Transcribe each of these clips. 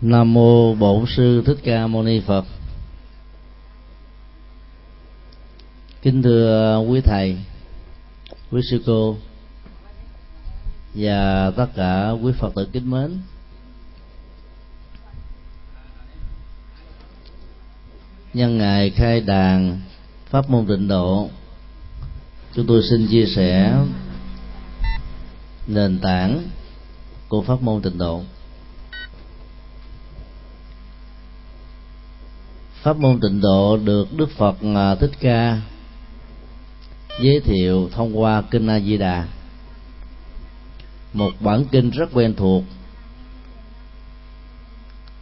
Nam mô Bổn sư Thích Ca Mâu Ni Phật. Kính thưa quý thầy, quý sư cô và tất cả quý Phật tử kính mến. Nhân ngày khai đàn pháp môn tịnh độ, chúng tôi xin chia sẻ nền tảng của pháp môn tịnh độ. Pháp môn tịnh độ được đức phật à, thích ca giới thiệu thông qua kinh a di đà. Một bản kinh rất quen thuộc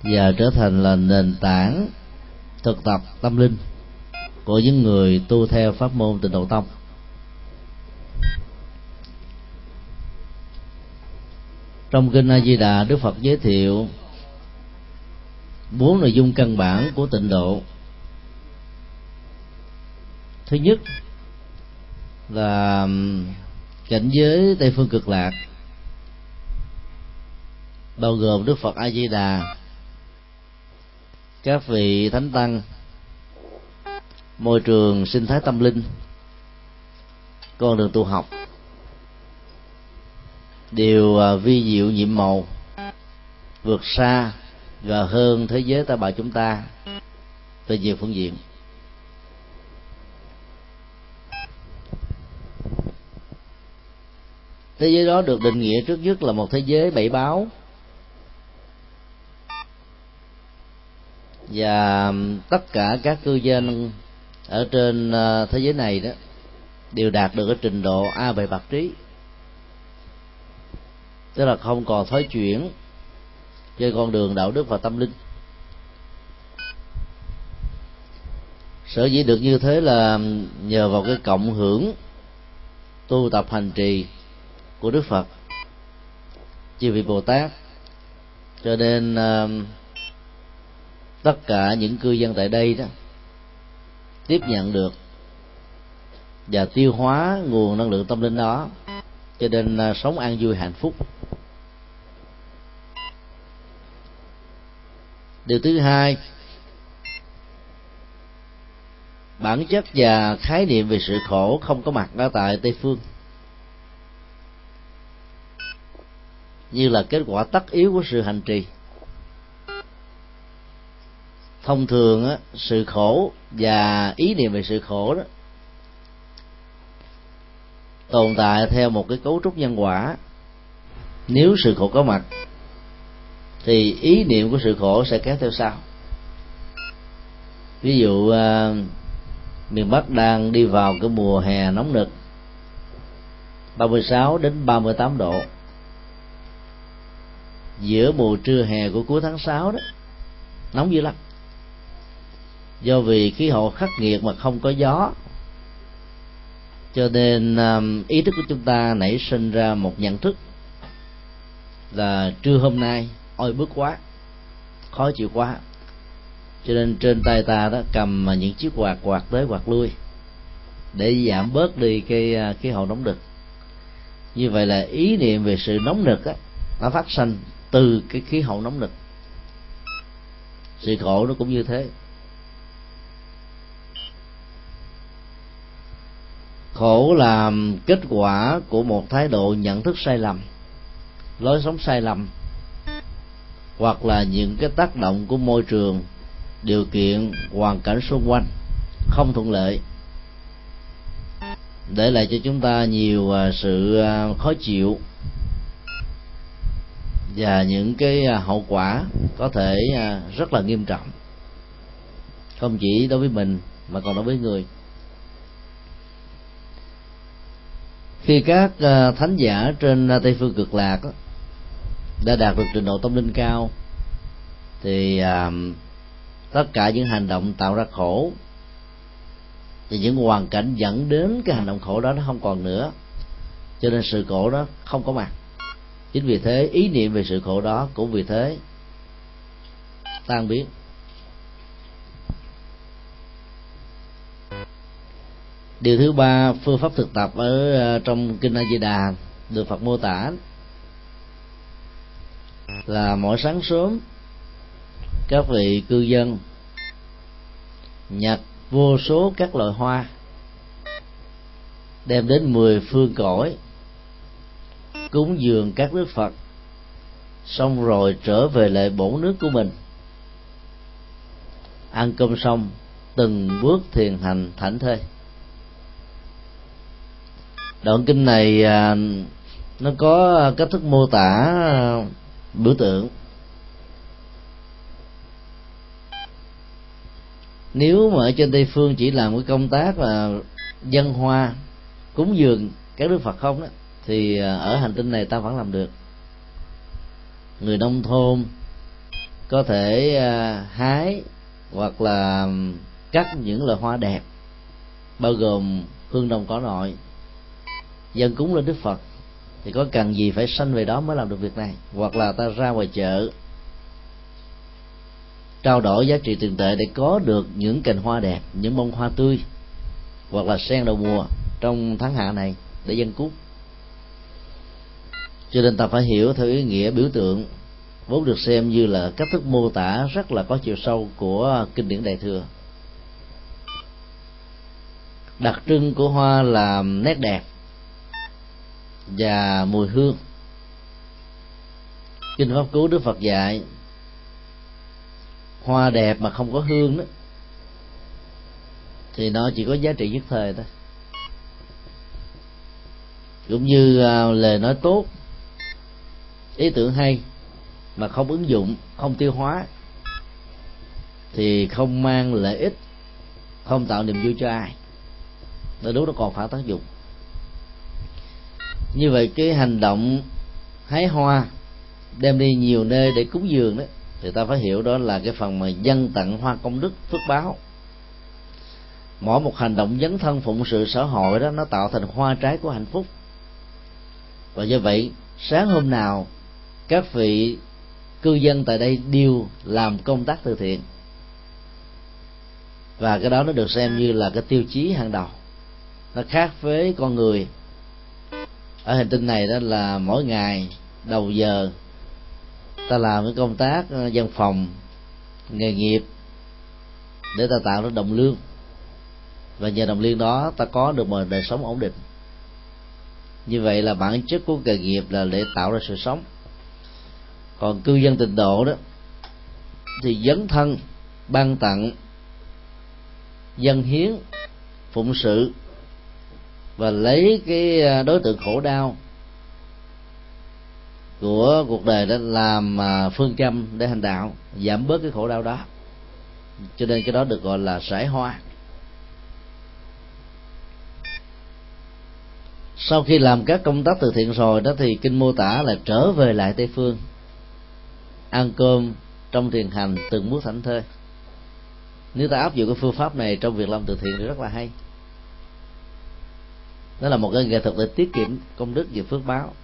và trở thành là nền tảng thực tập tâm linh của những người tu theo pháp môn tịnh độ tông. Trong kinh a di đà, đức phật giới thiệu bốn nội dung căn bản của tịnh độ. Thứ nhất là cảnh giới tây phương cực lạc, bao gồm đức phật a di đà các vị thánh tăng, môi trường sinh thái tâm linh, con đường tu học đều à, vi diệu nhiệm màu, vượt xa và hơn thế giới ta bà chúng ta về nhiều phương diện. Thế giới đó được định nghĩa trước nhất là một thế giới bảy báo. Và tất cả các cư dân ở trên ờ, thế giới này đó đều đạt được cái trình độ a bảy bạc trí. Tức là không còn thói chuyển trên con đường đạo đức và tâm linh. Sở dĩ được như thế là nhờ vào cái cộng hưởng tu tập hành trì của đức phật. Chư vị bồ tát. Cho nên uh, tất cả những cư dân tại đây đó tiếp nhận được và tiêu hóa nguồn năng lượng tâm linh đó. Cho nên uh, sống an vui hạnh phúc. Điều thứ hai bản chất và khái niệm về sự khổ không có mặt ở tại tây phương. Như là kết quả tất yếu của sự hành trì. Thông thường á, sự khổ và ý niệm về sự khổ đó tồn tại theo một cái cấu trúc nhân quả. Nếu sự khổ có mặt thì ý niệm của sự khổ sẽ kéo theo sau. Ví dụ uh, miền Bắc đang đi vào cái mùa hè nóng nực 36 đến 38 độ. Giữa mùa trưa hè của cuối tháng 6 đó nóng dữ lắm. Do vì khí hậu khắc nghiệt mà không có gió cho nên um, ý thức của chúng ta nảy sinh ra một nhận thức là trưa hôm nay oi bức quá. Khó chịu quá. Cho nên trên tay ta đó, cầm những chiếc quạt quạt tới quạt lui, để giảm bớt đi cái à, khí hậu nóng đực như vậy là ý niệm về sự nóng nực á, nó phát sinh từ cái khí hậu nóng nực. Sự khổ nó cũng như thế. Khổ là kết quả của một thái độ nhận thức sai lầm, lối sống sai lầm hoặc là những cái tác động của môi trường, điều kiện, hoàn cảnh xung quanh không thuận lợi. Để lại cho chúng ta nhiều à, sự à, khó chịu và những cái à, hậu quả có thể rất là nghiêm trọng, không chỉ đối với mình mà còn đối với người. Khi các thánh giả trên tây phương cực lạc đã đạt được trình độ tâm linh cao thì à, tất cả những hành động tạo ra khổ thì những hoàn cảnh dẫn đến cái hành động khổ đó nó không còn nữa. Cho nên sự khổ đó không có mặt. Chính vì thế ý niệm về sự khổ đó cũng vì thế tan biến. Điều thứ ba phương pháp thực tập ở à, trong kinh A Di Đà được Phật mô tả là mỗi sáng sớm, các vị cư dân nhặt vô số các loại hoa, đem đến mười phương cõi, cúng dường các đức phật, xong rồi trở về lại bổn nước của mình. Ăn cơm xong, từng bước thiền hành thảnh thơi đoạn kinh này à, nó có cách thức mô tả biểu tượng. Nếu mà ở trên tây phương chỉ làm cái công tác là dân hoa, cúng dường các đức phật không đó, thì à, ở hành tinh này ta vẫn làm được. Người nông thôn có thể à, hái hoặc là cắt những loại hoa đẹp, bao gồm hương đồng cỏ nội, dân cúng lên đức phật thì có cần gì phải sanh về đó mới làm được việc này? Hoặc là ta ra ngoài chợ, trao đổi giá trị tiền tệ để có được những cành hoa đẹp, những bông hoa tươi, hoặc là sen đầu mùa trong tháng hạ này để dân cúc cho nên ta phải hiểu theo ý nghĩa biểu tượng, vốn được xem như là cách thức mô tả rất là có chiều sâu của kinh điển đại thừa. Đặc trưng của hoa là nét đẹp và mùi hương. Kinh pháp cứu đức phật dạy, hoa đẹp mà không có hương đó, thì nó chỉ có giá trị nhất thời thôi. Cũng như à, lời nói tốt, ý tưởng hay mà không ứng dụng, không tiêu hóa, thì không mang lợi ích, không tạo niềm vui cho ai. Đôi lúc nó còn phản tác dụng như vậy cái hành động hái hoa, đem đi nhiều nơi để cúng dường đó, thì ta phải hiểu đó là cái phần mà dân tặng hoa công đức, phước báo. Mỗi một hành động dấn thân phụng sự xã hội đó, nó tạo thành hoa trái của hạnh phúc. Và do vậy, sáng hôm nào, các vị cư dân tại đây đều làm công tác từ thiện. Và cái đó nó được xem như là cái tiêu chí hàng đầu. Nó khác với con người ở hành tinh này đó là mỗi ngày, đầu giờ, ta làm cái công tác dân văn phòng, nghề nghiệp để ta tạo ra đồng lương. Và nhờ đồng lương đó, ta có được một đời sống ổn định. Như vậy là bản chất của nghề nghiệp là để tạo ra sự sống. Còn cư dân tịnh độ đó, thì dấn thân, ban tặng, dân hiến, phụng sự và lấy cái à, đối tượng khổ đau của cuộc đời đó làm à, phương châm để hành đạo, giảm bớt cái khổ đau đó. Cho nên cái đó được gọi là sải hoa. Sau khi làm các công tác từ thiện rồi đó thì kinh mô tả là trở về lại tây phương, ăn cơm trong thiền hành từng bước thảnh thơi. Nếu ta áp dụng cái phương pháp này trong việc làm từ thiện thì rất là hay đó là một cái nghệ thuật để tiết kiệm công đức và phước báo.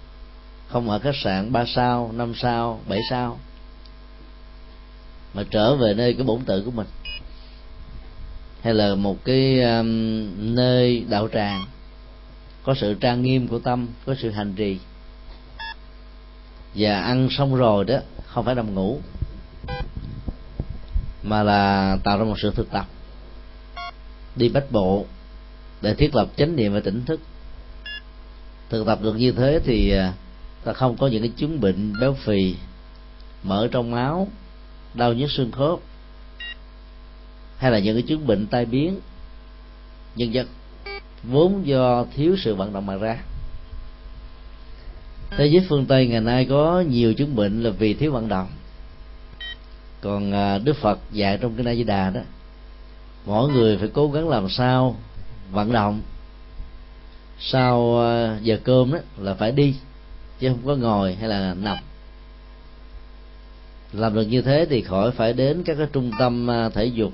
Không ở khách sạn ba sao năm sao bảy sao mà trở về nơi cái bổn tự của mình. Hay là một cái um, nơi đạo tràng có sự trang nghiêm của tâm có sự hành trì. Và ăn xong rồi đó không phải nằm ngủ mà là tạo ra một sự thực tập. Đi bách bộ để thiết lập chánh niệm và tỉnh thức. Thực tập được như thế thì à, ta không có những cái chứng bệnh béo phì, mỡ trong máu, đau nhức xương khớp, hay là những cái chứng bệnh tai biến. Nhân dân vốn do thiếu sự vận động mà ra. Thế giới phương tây ngày nay có nhiều chứng bệnh là vì thiếu vận động. Còn à, đức phật dạy trong kinh a di đà đó, mỗi người phải cố gắng làm sao vận động. Sau ờ, giờ cơm đó là phải đi, chứ không có ngồi hay là nằm. Làm được như thế thì khỏi phải đến các cái trung tâm ờ, thể dục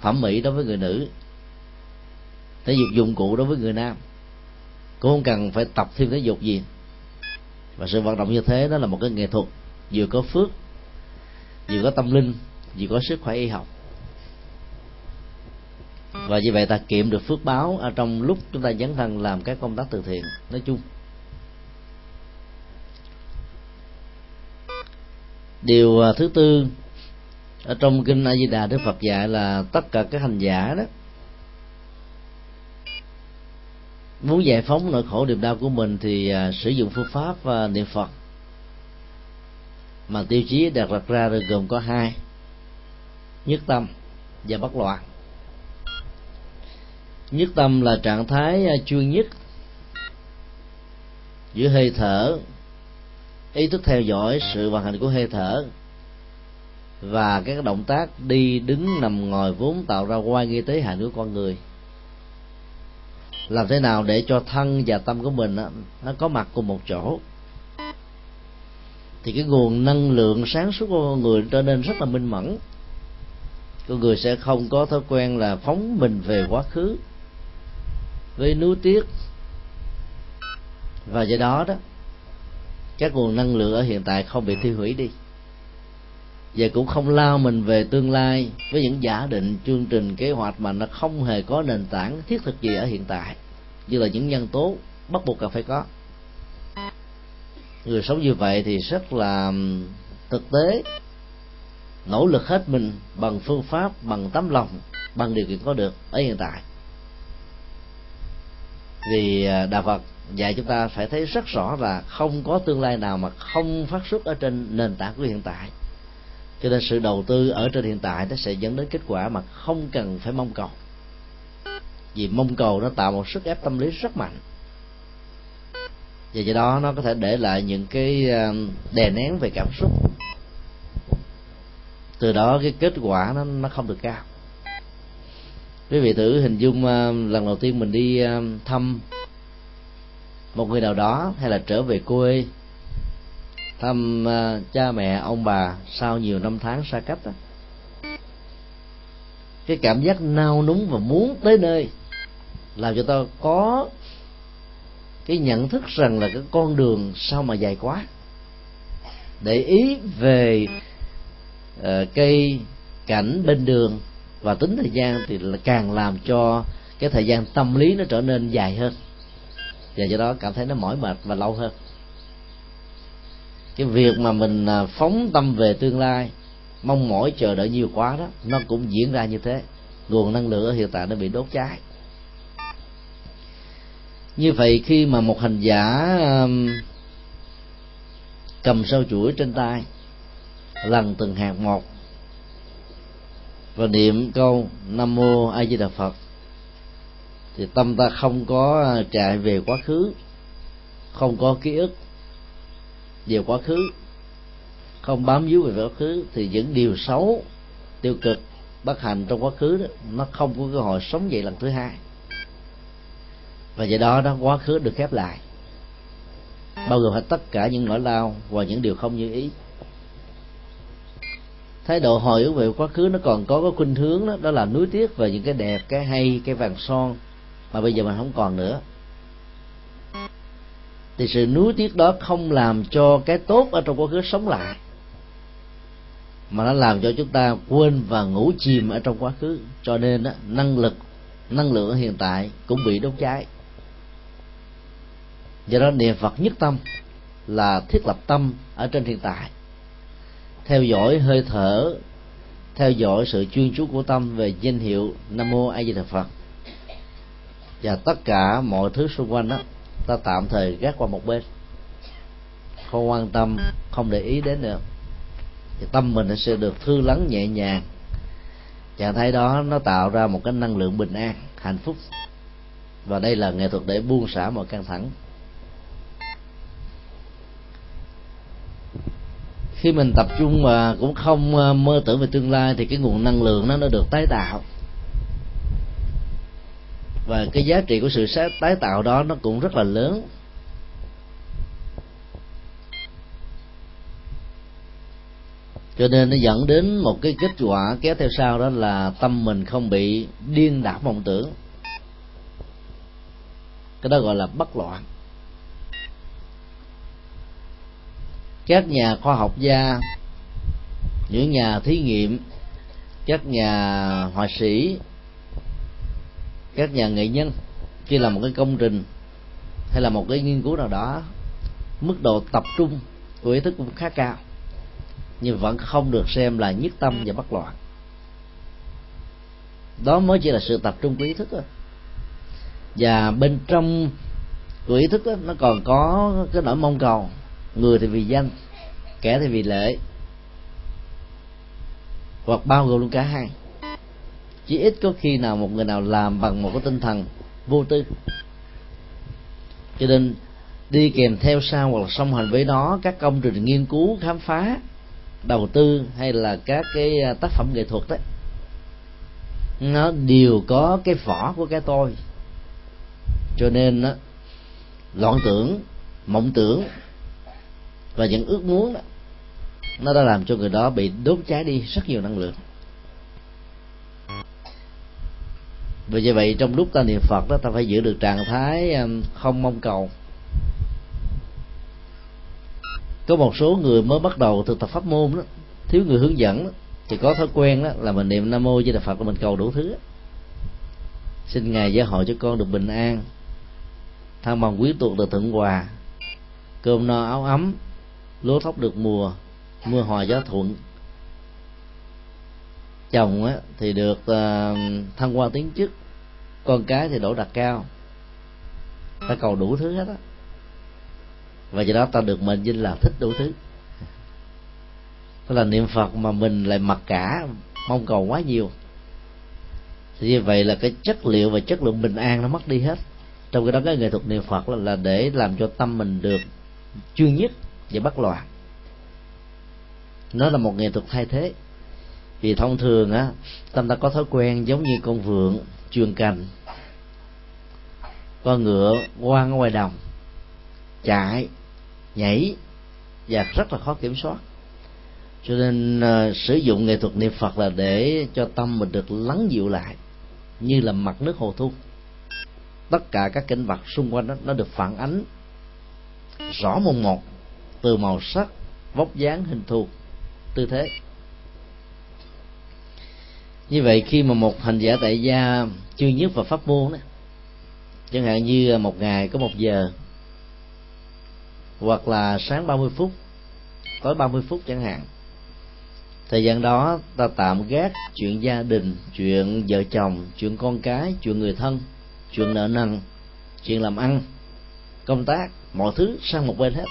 thẩm mỹ đối với người nữ, thể dục dụng cụ đối với người nam. Cũng không cần phải tập thêm thể dục gì. Và sự vận động như thế đó là một cái nghệ thuật, vừa có phước, vừa có tâm linh, vừa có sức khỏe y học và như vậy ta kiệm được phước báo ở trong lúc chúng ta dấn thân làm các công tác từ thiện. Nói chung, điều à, thứ tư ở trong kinh a di đà đức phật dạy là tất cả các hành giả đó muốn giải phóng nỗi khổ niềm đau của mình thì à, sử dụng phương pháp à, niệm phật. Mà tiêu chí đặt đặt ra được gồm có hai, nhất tâm và bất loạn nhất tâm là trạng thái à, chuyên nhất. Giữa hơi thở, ý thức theo dõi sự vận hành của hơi thở và các động tác đi đứng nằm ngồi vốn tạo ra quan nghi tế hại của con người. Làm thế nào để cho thân và tâm của mình nó có mặt cùng một chỗ? Thì cái nguồn năng lượng sáng suốt của con người trở nên rất là minh mẫn. Con người sẽ không có thói quen là phóng mình về quá khứ với núi tuyết và do đó đó, các nguồn năng lượng ở hiện tại không bị tiêu hủy đi. Và cũng không lao mình về tương lai với những giả định, chương trình, kế hoạch mà nó không hề có nền tảng thiết thực gì ở hiện tại. Như là những nhân tố bắt buộc cần phải có. Người sống như vậy thì rất là thực tế. Nỗ lực hết mình bằng phương pháp, bằng tấm lòng, bằng điều kiện có được ở hiện tại vì à, đạo phật dạy chúng ta phải thấy rất rõ là không có tương lai nào mà không phát xuất ở trên nền tảng của hiện tại. Cho nên sự đầu tư ở trên hiện tại nó sẽ dẫn đến kết quả mà không cần phải mong cầu. Vì mong cầu nó tạo một sức ép tâm lý rất mạnh. Và do đó nó có thể để lại những cái à, đè nén về cảm xúc. Từ đó cái kết quả nó nó không được cao quý vị thử hình dung ờ, lần đầu tiên mình đi ờ, thăm một người nào đó hay là trở về quê thăm ờ, cha mẹ ông bà sau nhiều năm tháng xa cách đó. cái cảm giác nao núng và muốn tới nơi làm cho ta có cái nhận thức rằng là cái con đường sao mà dài quá để ý về uh, cây cảnh bên đường và tính thời gian thì là càng làm cho cái thời gian tâm lý nó trở nên dài hơn. Và do đó cảm thấy nó mỏi mệt và lâu hơn. Cái việc mà mình à, phóng tâm về tương lai, mong mỏi chờ đợi nhiều quá đó, nó cũng diễn ra như thế. Nguồn năng lượng ở hiện tại nó bị đốt cháy. Như vậy khi mà một hành giả cầm sao chuỗi trên tay, lần từng hạt một và niệm câu nam mô a di đà phật. Thì tâm ta không có à, chạy về quá khứ, không có ký ức về quá khứ, không bám víu về quá khứ, thì những điều xấu, tiêu cực bất hạnh trong quá khứ đó, nó không có cơ hội sống dậy lần thứ hai. Và do đó đó, quá khứ được khép lại. Bao gồm hết tất cả những nỗi đau và những điều không như ý thái độ hồi ức về quá khứ nó còn có cái khuynh hướng đó, đó là nuối tiếc về những cái đẹp cái hay cái vàng son. Mà bây giờ mình không còn nữa. Thì sự nuối tiếc đó không làm cho cái tốt ở trong quá khứ sống lại mà nó làm cho chúng ta quên và ngủ chìm ở trong quá khứ. Cho nên đó, năng lực năng lượng hiện tại cũng bị đốt cháy. Do đó niệm phật nhất tâm là thiết lập tâm ở trên hiện tại theo dõi hơi thở, theo dõi sự chuyên chú của tâm về danh hiệu nam mô a di đà phật. Và tất cả mọi thứ xung quanh đó, ta tạm thời gác qua một bên. Không quan tâm, không để ý đến nữa. Thì tâm mình sẽ được thư lắng nhẹ nhàng. Trạng thái đó, nó tạo ra một cái năng lượng bình an, hạnh phúc. Và đây là nghệ thuật để buông xả mọi căng thẳng. Khi mình tập trung mà cũng không ờ, mơ tưởng về tương lai thì cái nguồn năng lượng nó nó được tái tạo. Và cái giá trị của sự tái tạo đó nó cũng rất là lớn. Cho nên nó dẫn đến một cái kết quả kéo theo sau đó là tâm mình không bị điên đảo mộng tưởng. Cái đó gọi là bất loạn. Các nhà khoa học gia những nhà thí nghiệm các nhà họa sĩ các nhà nghệ nhân khi làm một cái công trình hay là một cái nghiên cứu nào đó mức độ tập trung của ý thức cũng khá cao nhưng vẫn không được xem là nhất tâm và bất loạn. Đó mới chỉ là sự tập trung của ý thức thôi. Và bên trong của ý thức đó, nó còn có cái nỗi mong cầu người thì vì danh kẻ thì vì lễ. Hoặc bao gồm luôn cả hai. Chỉ ít có khi nào một người nào làm bằng một cái tinh thần vô tư. Cho nên đi kèm theo sau hoặc là song hành với nó các công trình nghiên cứu khám phá đầu tư hay là các cái à, tác phẩm nghệ thuật đấy nó đều có cái vỏ của cái tôi. Cho nên đó, loạn tưởng mộng tưởng và những ước muốn đó, nó đã làm cho người đó bị đốt cháy đi rất nhiều năng lượng. Vì như vậy trong lúc ta niệm phật đó ta phải giữ được trạng thái um, không mong cầu. Có một số người mới bắt đầu thực tập pháp môn đó thiếu người hướng dẫn đó, thì có thói quen đó là mình niệm nam mô di đà phật là mình cầu đủ thứ. Xin ngài gia hộ cho con được bình an thăng bằng quý tuộc được thượng hòa cơm no áo ấm lúa thóc được mùa mưa hòa gió thuận. Chồng á, thì được à, thăng qua tiến chức con cái thì đổ đặt cao. Ta cầu đủ thứ hết á. Và do đó ta được mệnh danh là thích đủ thứ. Tức là niệm phật mà mình lại mặc cả mong cầu quá nhiều. Thì như vậy là cái chất liệu và chất lượng bình an nó mất đi hết. Trong cái đó cái nghệ thuật niệm phật là, là để làm cho tâm mình được chuyên nhất và bất loạn. Nó là một nghệ thuật thay thế. Vì thông thường á tâm ta có thói quen giống như con vượn chuồng cành con ngựa ngoan ở ngoài đồng chạy nhảy và rất là khó kiểm soát. Cho nên uh, sử dụng nghệ thuật niệm phật là để cho tâm mình được lắng dịu lại như là mặt nước hồ thu tất cả các cảnh vật xung quanh đó nó được phản ánh rõ mồn một từ màu sắc, vóc dáng, hình thù, tư thế. Như vậy khi mà một hành giả tại gia chuyên nhất vào pháp môn đó chẳng hạn như một ngày có một giờ, hoặc là sáng 30 phút, tối 30 phút chẳng hạn, thời gian đó ta tạm gác chuyện gia đình, chuyện vợ chồng, chuyện con cái, chuyện người thân, chuyện nợ nần, chuyện làm ăn, công tác, mọi thứ sang một bên hết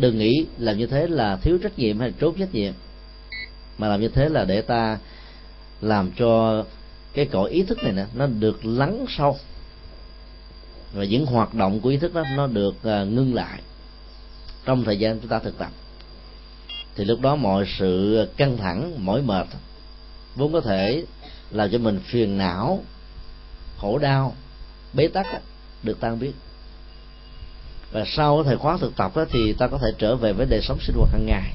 đừng nghĩ làm như thế là thiếu trách nhiệm hay trốn trách nhiệm, mà làm như thế là để ta làm cho cái cõi ý thức này nè, nó được lắng sâu, và những hoạt động của ý thức đó nó được à, ngưng lại trong thời gian chúng ta thực tập. Thì lúc đó mọi sự căng thẳng, mỏi mệt vốn có thể làm cho mình phiền não, khổ đau, bế tắc được tan biến và sau thời khóa thực tập đó, thì ta có thể trở về với đời sống sinh hoạt hàng ngày.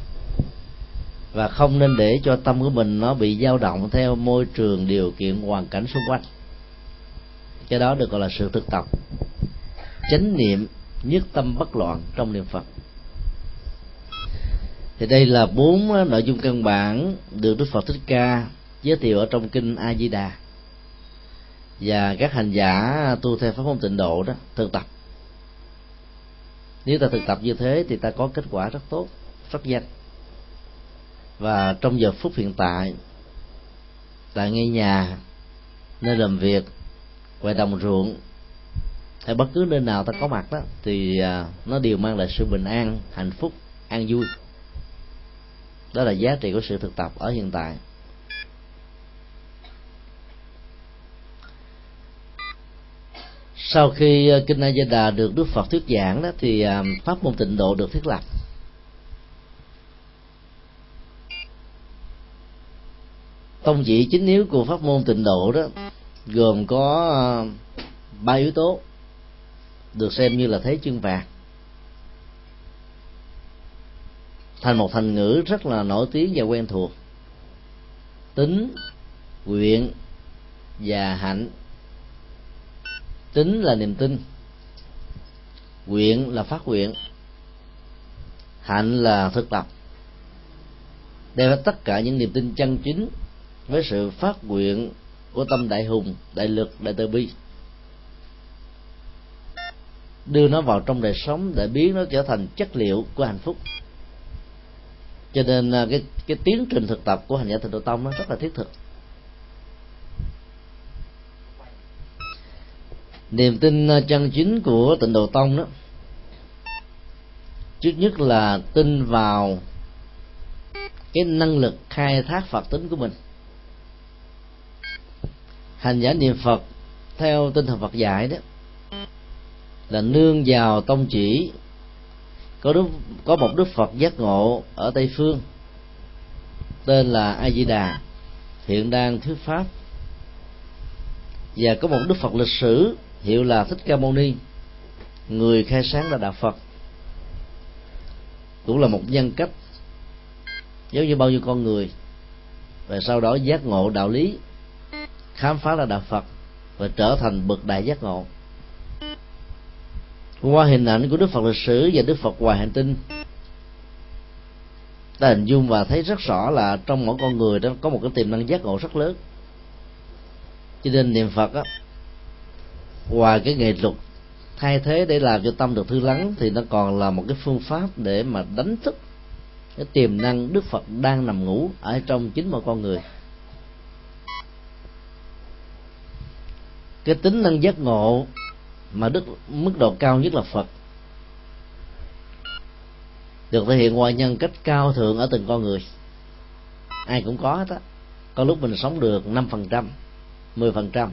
Và không nên để cho tâm của mình nó bị dao động theo môi trường điều kiện hoàn cảnh xung quanh. Cái đó được gọi là sự thực tập. Chánh niệm nhất tâm bất loạn trong niệm phật. Thì đây là bốn nội dung căn bản được đức phật thích ca giới thiệu ở trong kinh a di đà. Và các hành giả tu theo pháp môn tịnh độ đó thực tập nếu ta thực tập như thế thì ta có kết quả rất tốt, rất nhanh. Và trong giờ phút hiện tại tại ngay nhà, nơi làm việc ngoài đồng ruộng, hay bất cứ nơi nào ta có mặt đó, thì à, nó đều mang lại sự bình an, hạnh phúc, an vui. Đó là giá trị của sự thực tập ở hiện tại. Sau khi ờ, kinh A Di Đà được Đức Phật thuyết giảng đó, thì ờ, pháp môn tịnh độ được thiết lập. Tông chỉ chính yếu của pháp môn tịnh độ đó gồm có ờ, ba yếu tố được xem như là thế chương vàng thành một thành ngữ rất là nổi tiếng và quen thuộc. Tính, nguyện và hạnh tính là niềm tin. Nguyện là phát nguyện. Hạnh là thực tập. Đem tất cả những niềm tin chân chính với sự phát nguyện của tâm đại hùng, đại lực, đại từ bi. Đưa nó vào trong đời sống để biến nó trở thành chất liệu của hạnh phúc. Cho nên à, cái cái tiến trình thực tập của hành giả tịnh độ tông nó rất là thiết thực. Niềm tin à, chân chính của tịnh độ tông đó, trước nhất là tin vào cái năng lực khai thác phật tính của mình. Hành giả niệm phật theo tinh thần phật dạy đó, là nương vào tông chỉ. Có đức có một đức phật giác ngộ ở tây phương, tên là a di đà hiện đang thuyết pháp. Và có một đức phật lịch sử hiệu là thích ca mâu ni. Người khai sáng ra đạo phật. Cũng là một nhân cách. Giống như bao nhiêu con người. Và sau đó giác ngộ đạo lý. Khám phá ra đạo phật. Và trở thành bậc đại giác ngộ. Qua hình ảnh của đức phật lịch sử và đức phật ngoài hành tinh, ta hình dung và thấy rất rõ là trong mỗi con người đó có một cái tiềm năng giác ngộ rất lớn. Cho nên niệm phật á ngoài cái nghệ thuật thay thế để làm cho tâm được thư lắng thì nó còn là một cái phương pháp để mà đánh thức cái tiềm năng đức phật đang nằm ngủ ở trong chính mỗi con người. Cái tính năng giác ngộ mà đức, mức độ cao nhất là phật, được thể hiện qua nhân cách cao thượng ở từng con người. Ai cũng có hết á. Có lúc mình sống được năm phần trăm, mười phần trăm,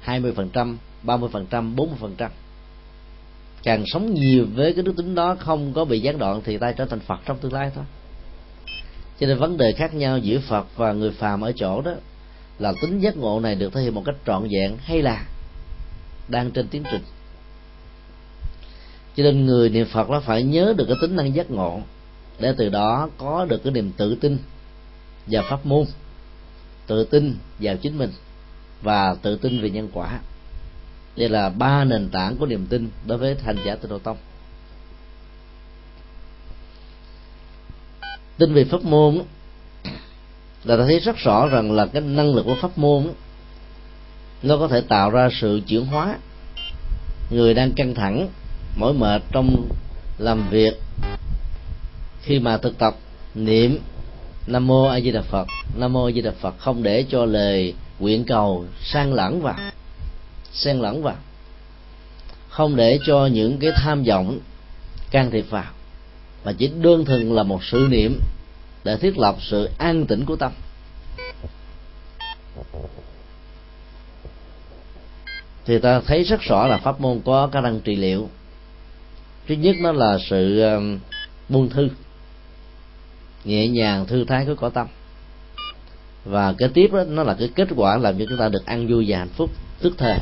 hai mươi phần trăm ba mươi phần trăm, bốn mươi phần trăm. Càng sống nhiều với cái đức tính đó không có bị gián đoạn thì ta trở thành phật trong tương lai thôi. Cho nên vấn đề khác nhau giữa phật và người phàm ở chỗ đó là tính giác ngộ này được thể hiện một cách trọn vẹn hay là đang trên tiến trình. Cho nên người niệm phật nó phải nhớ được cái tính năng giác ngộ để từ đó có được cái niềm tự tin vào pháp môn, tự tin vào chính mình và tự tin về nhân quả đây là ba nền tảng của niềm tin đối với thành giả tịnh độ tông. Tin về pháp môn, là ta thấy rất rõ rằng là cái năng lực của pháp môn, nó có thể tạo ra sự chuyển hóa. Người đang căng thẳng, mỏi mệt trong làm việc, khi mà thực tập niệm nam mô a di đà phật, nam mô a di đà phật không để cho lời nguyện cầu sang lẫn vào xen lẫn vào. Không để cho những cái tham vọng can thiệp vào, mà chỉ đơn thuần là một sự niệm để thiết lập sự an tĩnh của tâm. Thì ta thấy rất rõ là pháp môn có khả năng trị liệu. Thứ nhất nó là sự um, buông thư, nhẹ nhàng thư thái của cõi tâm. Và kế tiếp đó, nó là cái kết quả làm cho chúng ta được ăn vui và hạnh phúc tức thời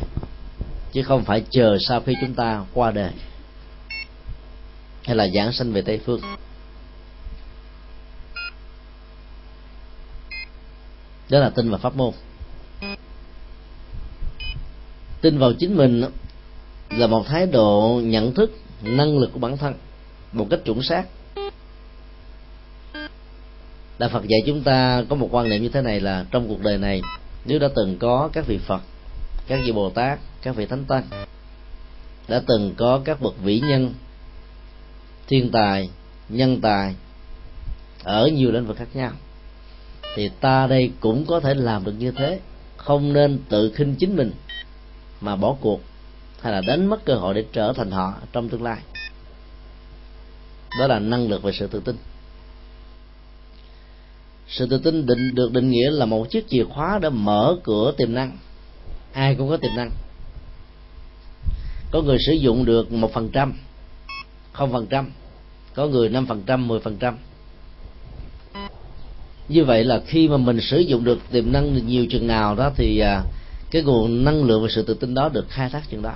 chứ không phải chờ sau khi chúng ta qua đời. Hay là giảng sinh về tây phương. Đó là tin vào pháp môn. Tin vào chính mình là một thái độ nhận thức, năng lực của bản thân một cách chuẩn xác. Đạo phật dạy chúng ta có một quan niệm như thế này là trong cuộc đời này, nếu đã từng có các vị phật các vị bồ tát, các vị thánh tăng, đã từng có các bậc vĩ nhân, thiên tài, nhân tài, ở nhiều lĩnh vực khác nhau. Thì ta đây cũng có thể làm được như thế. Không nên tự khinh chính mình, mà bỏ cuộc, hay là đánh mất cơ hội để trở thành họ trong tương lai. Đó là năng lực về sự tự tin. Sự tự tin định được định nghĩa là một chiếc chìa khóa để mở cửa tiềm năng ai cũng có tiềm năng. Có người sử dụng được một phần trăm, không phần trăm, có người năm phần trăm, mười phần trăm. Như vậy là khi mà mình sử dụng được tiềm năng nhiều chừng nào đó thì à, cái nguồn năng lượng và sự tự tin đó được khai thác chừng đó.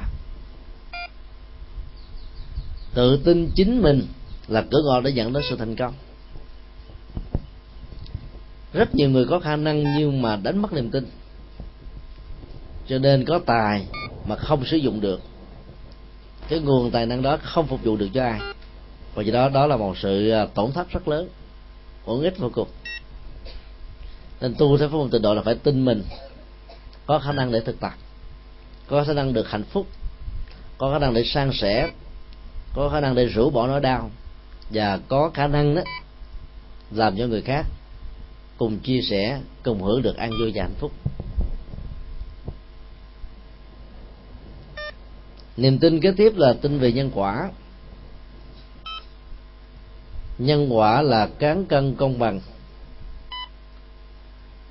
Tự tin chính mình là cửa ngõ để dẫn đến sự thành công. Rất nhiều người có khả năng nhưng mà đánh mất niềm tin cho nên có tài mà không sử dụng được. Cái nguồn tài năng đó không phục vụ được cho ai. Và do đó đó là một sự à, tổn thất rất lớn uổng ích vô cùng. Nên tu theo pháp môn tịnh độ là phải tin mình. Có khả năng để thực tập. Có khả năng được hạnh phúc. Có khả năng để san sẻ. Có khả năng để rũ bỏ nỗi đau. Và có khả năng đó làm cho người khác cùng chia sẻ, cùng hưởng được an vui và hạnh phúc. Niềm tin kế tiếp là tin về nhân quả. Nhân quả là cán cân công bằng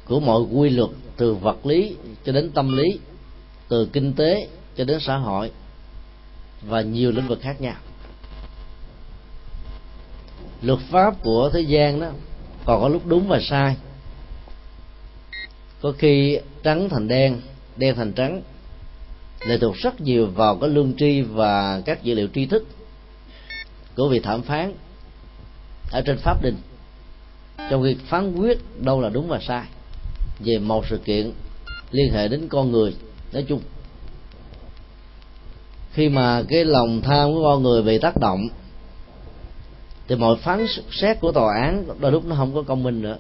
của mọi quy luật, từ vật lý cho đến tâm lý, từ kinh tế cho đến xã hội và nhiều lĩnh vực khác nhau. Luật pháp của thế gian đó còn có lúc đúng và sai. Có khi trắng thành đen đen thành trắng lệ thuộc rất nhiều vào cái lương tri và các dữ liệu tri thức của vị thẩm phán ở trên pháp đình. Trong việc phán quyết đâu là đúng và sai, về một sự kiện liên hệ đến con người nói chung. Khi mà cái lòng tham của con người bị tác động, thì mọi phán xét của tòa án đôi lúc nó không có công minh nữa.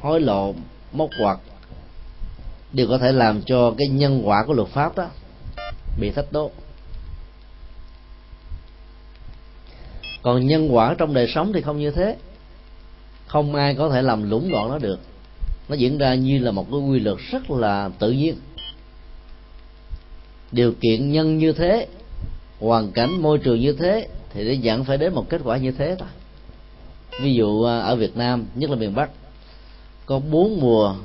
Hối lộ, móc quạt đều có thể làm cho cái nhân quả của luật pháp đó bị thách đố. Còn nhân quả trong đời sống thì không như thế. Không ai có thể làm lũng đoạn nó được. Nó diễn ra như là một cái quy luật rất là tự nhiên. Điều kiện nhân như thế, hoàn cảnh, môi trường như thế, thì để dẫn phải đến một kết quả như thế thôi. Ví dụ à, ở Việt Nam, nhất là miền Bắc, có bốn mùa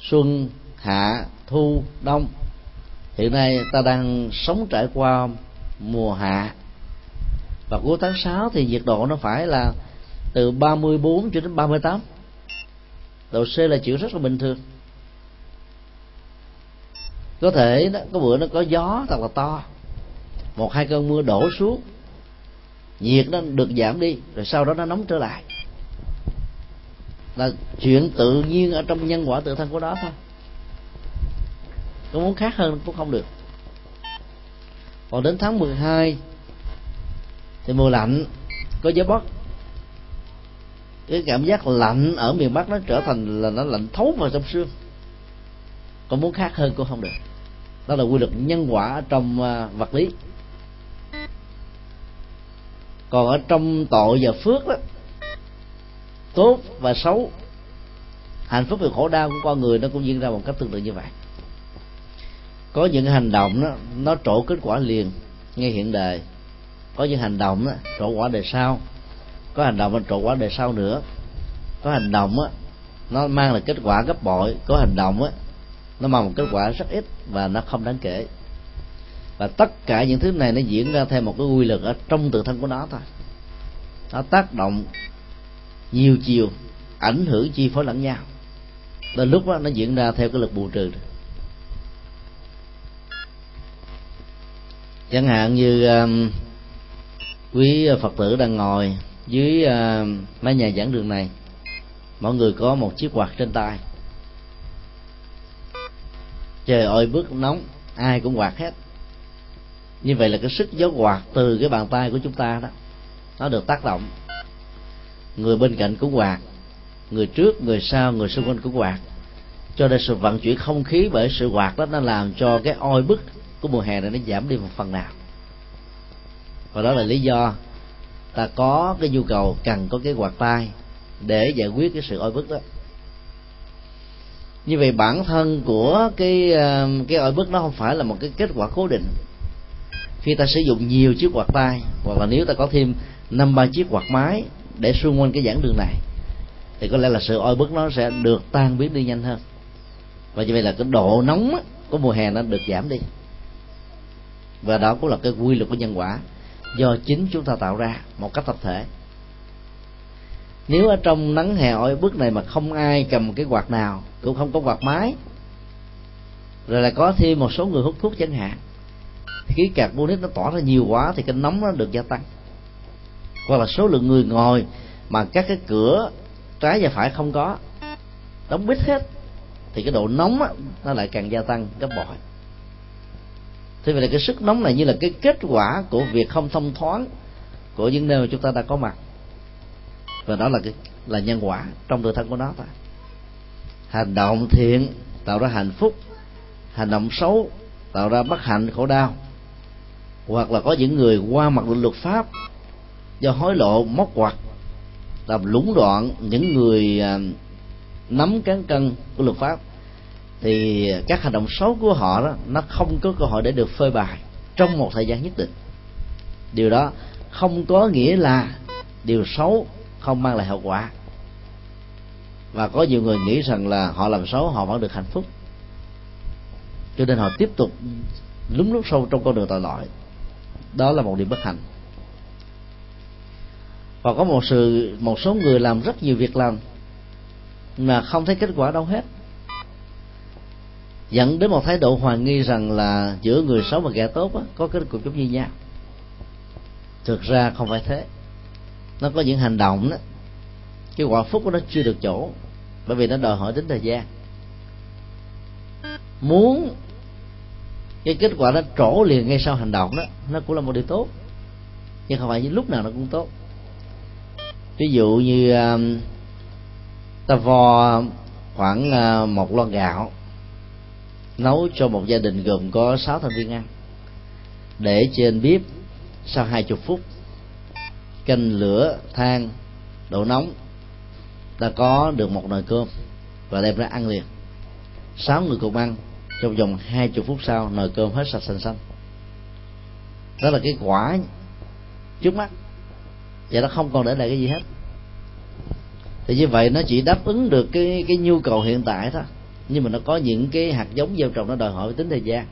xuân, hạ, thu, đông hiện nay ta đang sống trải qua mùa hạ. Và cuối tháng 6 thì nhiệt độ nó phải là từ 34 cho đến 38 độ C là chuyện rất là bình thường. Có thể đó, có bữa nó có gió thật là to. Một hai cơn mưa đổ xuống nhiệt nó được giảm đi rồi sau đó nó nóng trở lại. Là chuyện tự nhiên ở trong nhân quả tự thân của đó thôi có muốn khác hơn cũng không được. Còn đến tháng 12 thì mùa lạnh có gió bắc. Cái cảm giác lạnh ở miền bắc nó trở thành là nó lạnh thấu vào trong xương. Còn muốn khác hơn cũng không được. Đó là quy luật nhân quả trong à, vật lý. Còn ở trong tội và phước đó, tốt và xấu, hạnh phúc và khổ đau của con người nó cũng diễn ra một cách tương tự như vậy có những hành động đó, nó trổ kết quả liền ngay hiện đời. Có những hành động đó, trổ quả đời sau. Có hành động nó trổ quả đời sau nữa. Có hành động á, nó mang lại kết quả gấp bội. Có hành động á, nó mang một kết quả rất ít và nó không đáng kể. Và tất cả những thứ này nó diễn ra theo một cái quy luật ở trong tự thân của nó thôi. Nó tác động nhiều chiều, ảnh hưởng chi phối lẫn nhau. Đến lúc đó nó diễn ra theo cái lực bù trừ. Chẳng hạn như um, quý phật tử đang ngồi dưới uh, mái nhà giảng đường này mọi người có một chiếc quạt trên tay. Trời ơi bức nóng ai cũng quạt hết. Như vậy là cái sức gió quạt từ cái bàn tay của chúng ta đó nó được tác động. Người bên cạnh cũng quạt người trước người sau người xung quanh cũng quạt. Cho nên sự vận chuyển không khí bởi sự quạt đó nó làm cho cái oi bức của mùa hè này nó giảm đi một phần nào. Và đó là lý do ta có cái nhu cầu cần có cái quạt tay để giải quyết cái sự oi bức đó. Như vậy bản thân của cái ờ, cái oi bức nó không phải là một cái kết quả cố định. Khi ta sử dụng nhiều chiếc quạt tay, hoặc là nếu ta có thêm năm, ba chiếc quạt máy để xung quanh cái giảng đường này, thì có lẽ là sự oi bức nó sẽ được tan biến đi nhanh hơn. Và như vậy là cái độ nóng của mùa hè nó được giảm đi và đó cũng là cái quy luật của nhân quả do chính chúng ta tạo ra một cách tập thể. Nếu ở trong nắng hè oi bức này mà không ai cầm cái quạt nào cũng không có quạt máy rồi lại có thêm một số người hút thuốc chẳng hạn khí carbonic nó tỏa ra nhiều quá thì cái nóng nó được gia tăng. Hoặc là số lượng người ngồi mà các cái cửa trái và phải không có đóng bít hết thì cái độ nóng á, nó lại càng gia tăng gấp bội thế vậy là cái sức nóng này như là cái kết quả của việc không thông thoáng của những nơi mà chúng ta đã có mặt. Và đó là cái, là nhân quả trong đời thân của nó thôi. Hành động thiện tạo ra hạnh phúc, hành động xấu tạo ra bất hạnh, khổ đau. Hoặc là có những người qua mặt luật pháp do hối lộ, móc quặt làm lũng đoạn những người à, nắm cán cân của luật pháp thì các hành động xấu của họ đó, nó không có cơ hội để được phơi bày trong một thời gian nhất định. Điều đó không có nghĩa là điều xấu không mang lại hậu quả. Và có nhiều người nghĩ rằng là họ làm xấu, họ vẫn được hạnh phúc. Cho nên họ tiếp tục lúng lút sâu trong con đường tội lỗi. Đó là một điều bất hạnh. Và có một sự, một số người làm rất nhiều việc làm mà không thấy kết quả đâu hết dẫn đến một thái độ hoài nghi rằng là giữa người xấu và kẻ tốt á, có kết cục giống như nhau. Thực ra không phải thế. Nó có những hành động đó. Cái quả phúc của nó chưa được chỗ bởi vì nó đòi hỏi đến thời gian. Muốn cái kết quả nó trổ liền ngay sau hành động đó nó cũng là một điều tốt. Nhưng không phải lúc nào nó cũng tốt. Ví dụ như um, ta vo khoảng uh, một lon gạo nấu cho một gia đình gồm có 6 thành viên ăn. Để trên bếp, sau hai chục phút, canh lửa, than độ nóng ta có được một nồi cơm và đem ra ăn liền. Sáu người cùng ăn, trong vòng hai chục phút sau, nồi cơm hết sạch xanh xanh. Đó là cái quả trước mắt, và nó không còn để lại cái gì hết. Thì như vậy, nó chỉ đáp ứng được cái cái nhu cầu hiện tại thôi nhưng mà nó có những cái hạt giống gieo trồng nó đòi hỏi tính thời gian.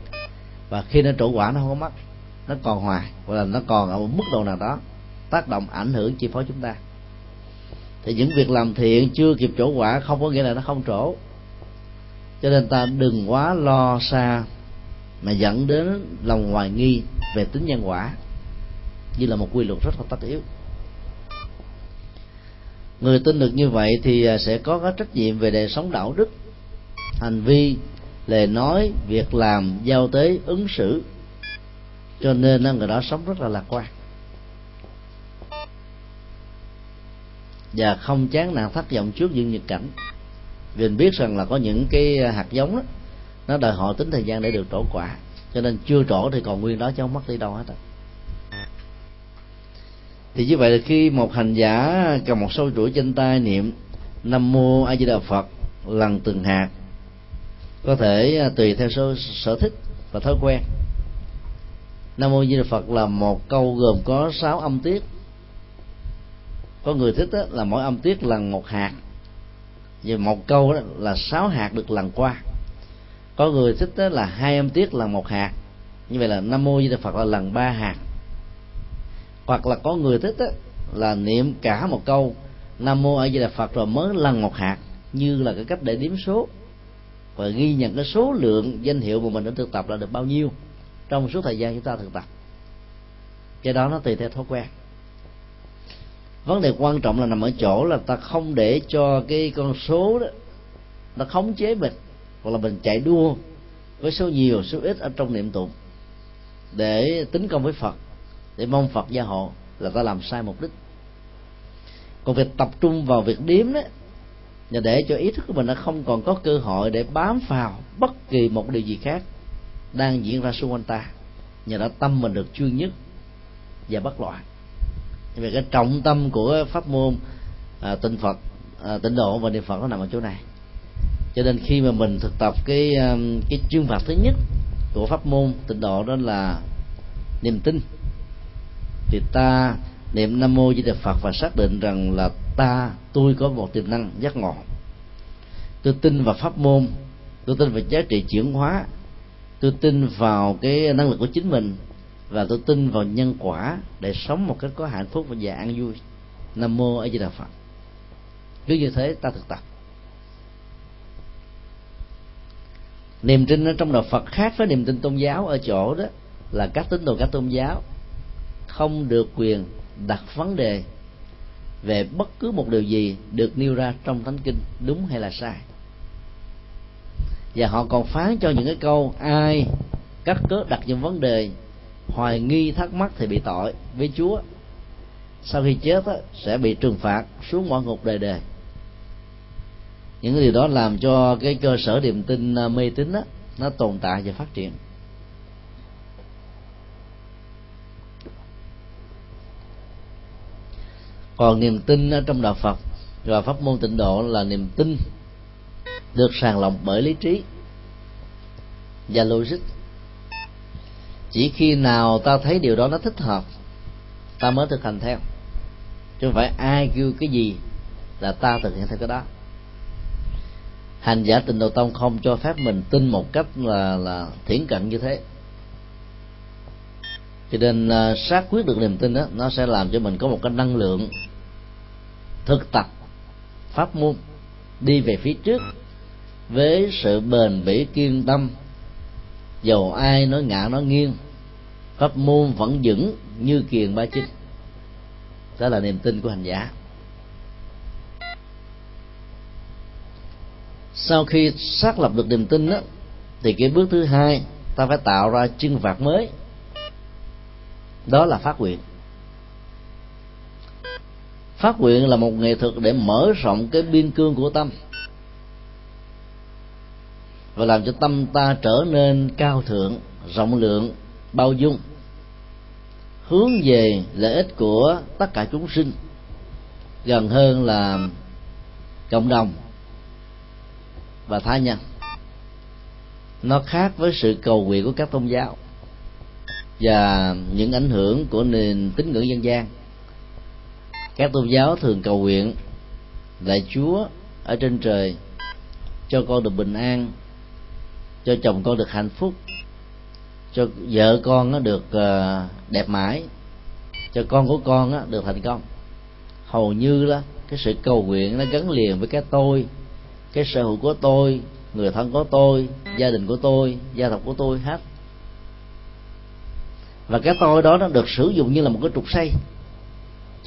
Và khi nó trổ quả nó không có mất, nó còn hoài, hoặc là nó còn ở một mức độ nào đó, tác động ảnh hưởng chi phối chúng ta. Thì những việc làm thiện chưa kịp trổ quả không có nghĩa là nó không trổ. Cho nên ta đừng quá lo xa mà dẫn đến lòng hoài nghi về tính nhân quả, như là một quy luật rất là tất yếu. Người tin được như vậy thì à, sẽ có cái trách nhiệm về đời sống đạo đức hành vi lời nói việc làm giao tế ứng xử. Cho nên người đó sống rất là lạc quan. Và không chán nản thất vọng trước những nghịch cảnh. Vì mình biết rằng là có những cái hạt giống đó, nó đòi hỏi tính thời gian để được trổ quả cho nên chưa trổ thì còn nguyên đó chứ không mất đi đâu hết rồi thì như vậy là khi một hành giả cầm một sâu chuỗi trên tay niệm nam mô a di đà phật lần từng hạt có thể à, tùy theo số sở thích và thói quen. Nam mô a di đà phật là một câu gồm có sáu âm tiết. Có người thích đó, là mỗi âm tiết lần một hạt. Và một câu đó là sáu hạt được lần qua. Có người thích đó là hai âm tiết là một hạt. Như vậy là nam mô di đà phật là lần ba hạt. Hoặc là có người thích đó, là niệm cả một câu nam mô a di đà phật rồi mới lần một hạt như là cái cách để điểm số và ghi nhận cái số lượng danh hiệu mà mình đã thực tập là được bao nhiêu trong suốt thời gian chúng ta thực tập. Cái đó nó tùy theo thói quen. Vấn đề quan trọng là nằm ở chỗ là ta không để cho cái con số đó, nó khống chế mình, hoặc là mình chạy đua với số nhiều, số ít ở trong niệm tụng để tính công với phật, để mong phật gia hộ là ta làm sai mục đích. Còn việc tập trung vào việc điếm đó và để cho ý thức của mình nó không còn có cơ hội để bám vào bất kỳ một điều gì khác đang diễn ra xung quanh ta nhờ đó tâm mình được chuyên nhất và bất loạn. Về cái trọng tâm của pháp môn à, tịnh phật à, tịnh độ và niệm phật nó nằm ở chỗ này. Cho nên khi mà mình thực tập cái um, cái chuyên phạt thứ nhất của pháp môn tịnh độ đó là niềm tin thì ta niệm nam mô di đà phật và xác định rằng là ta, tôi có một tiềm năng giác ngộ. Tôi tin vào pháp môn, tôi tin vào giá trị chuyển hóa, tôi tin vào cái năng lực của chính mình, và tôi tin vào nhân quả để sống một cách có hạnh phúc và an vui. Nam mô a di đà phật. Cứ như thế ta thực tập. Niềm tin ở trong đạo phật khác với niềm tin tôn giáo ở chỗ đó là các tín đồ, các tôn giáo không được quyền đặt vấn đề về bất cứ một điều gì được nêu ra trong thánh kinh đúng hay là sai. Và họ còn phán cho những cái câu ai cắt cớ đặt những vấn đề hoài nghi thắc mắc thì bị tội với chúa. Sau khi chết á, sẽ bị trừng phạt xuống mọi ngục đời đời. Những cái điều đó làm cho cái cơ sở niềm tin à, mê tín nó tồn tại và phát triển. Còn niềm tin ở trong đạo phật và pháp môn tịnh độ là niềm tin được sàng lọc bởi lý trí và logic. Chỉ khi nào ta thấy điều đó nó thích hợp, ta mới thực hành theo. Chứ không phải ai kêu cái gì là ta thực hiện theo cái đó. Hành giả tịnh độ tông không cho phép mình tin một cách là là thiển cận như thế. Cho nên à, xác quyết được niềm tin đó nó sẽ làm cho mình có một cái năng lượng thực tập pháp môn đi về phía trước với sự bền bỉ kiên tâm. Dầu ai nói ngã nói nghiêng pháp môn vẫn vững như kiền ba chinh đó là niềm tin của hành giả. Sau khi xác lập được niềm tin đó, thì cái bước thứ hai ta phải tạo ra chân vạc mới. Đó là phát nguyện phát nguyện là một nghệ thuật để mở rộng cái biên cương của tâm. Và làm cho tâm ta trở nên cao thượng, rộng lượng, bao dung. Hướng về lợi ích của tất cả chúng sinh. Gần hơn là cộng đồng và tha nhân. Nó khác với sự cầu nguyện của các tôn giáo và những ảnh hưởng của nền tín ngưỡng dân gian các tôn giáo thường cầu nguyện lại chúa ở trên trời cho con được bình an, cho chồng con được hạnh phúc, cho vợ con nó được ờ, đẹp mãi, cho con của con được thành công. Hầu như là cái sự cầu nguyện nó gắn liền với cái tôi, cái sở hữu của tôi, người thân của tôi, gia đình của tôi, gia tộc của tôi hết. Và cái tôi đó nó được sử dụng như là một cái trục xây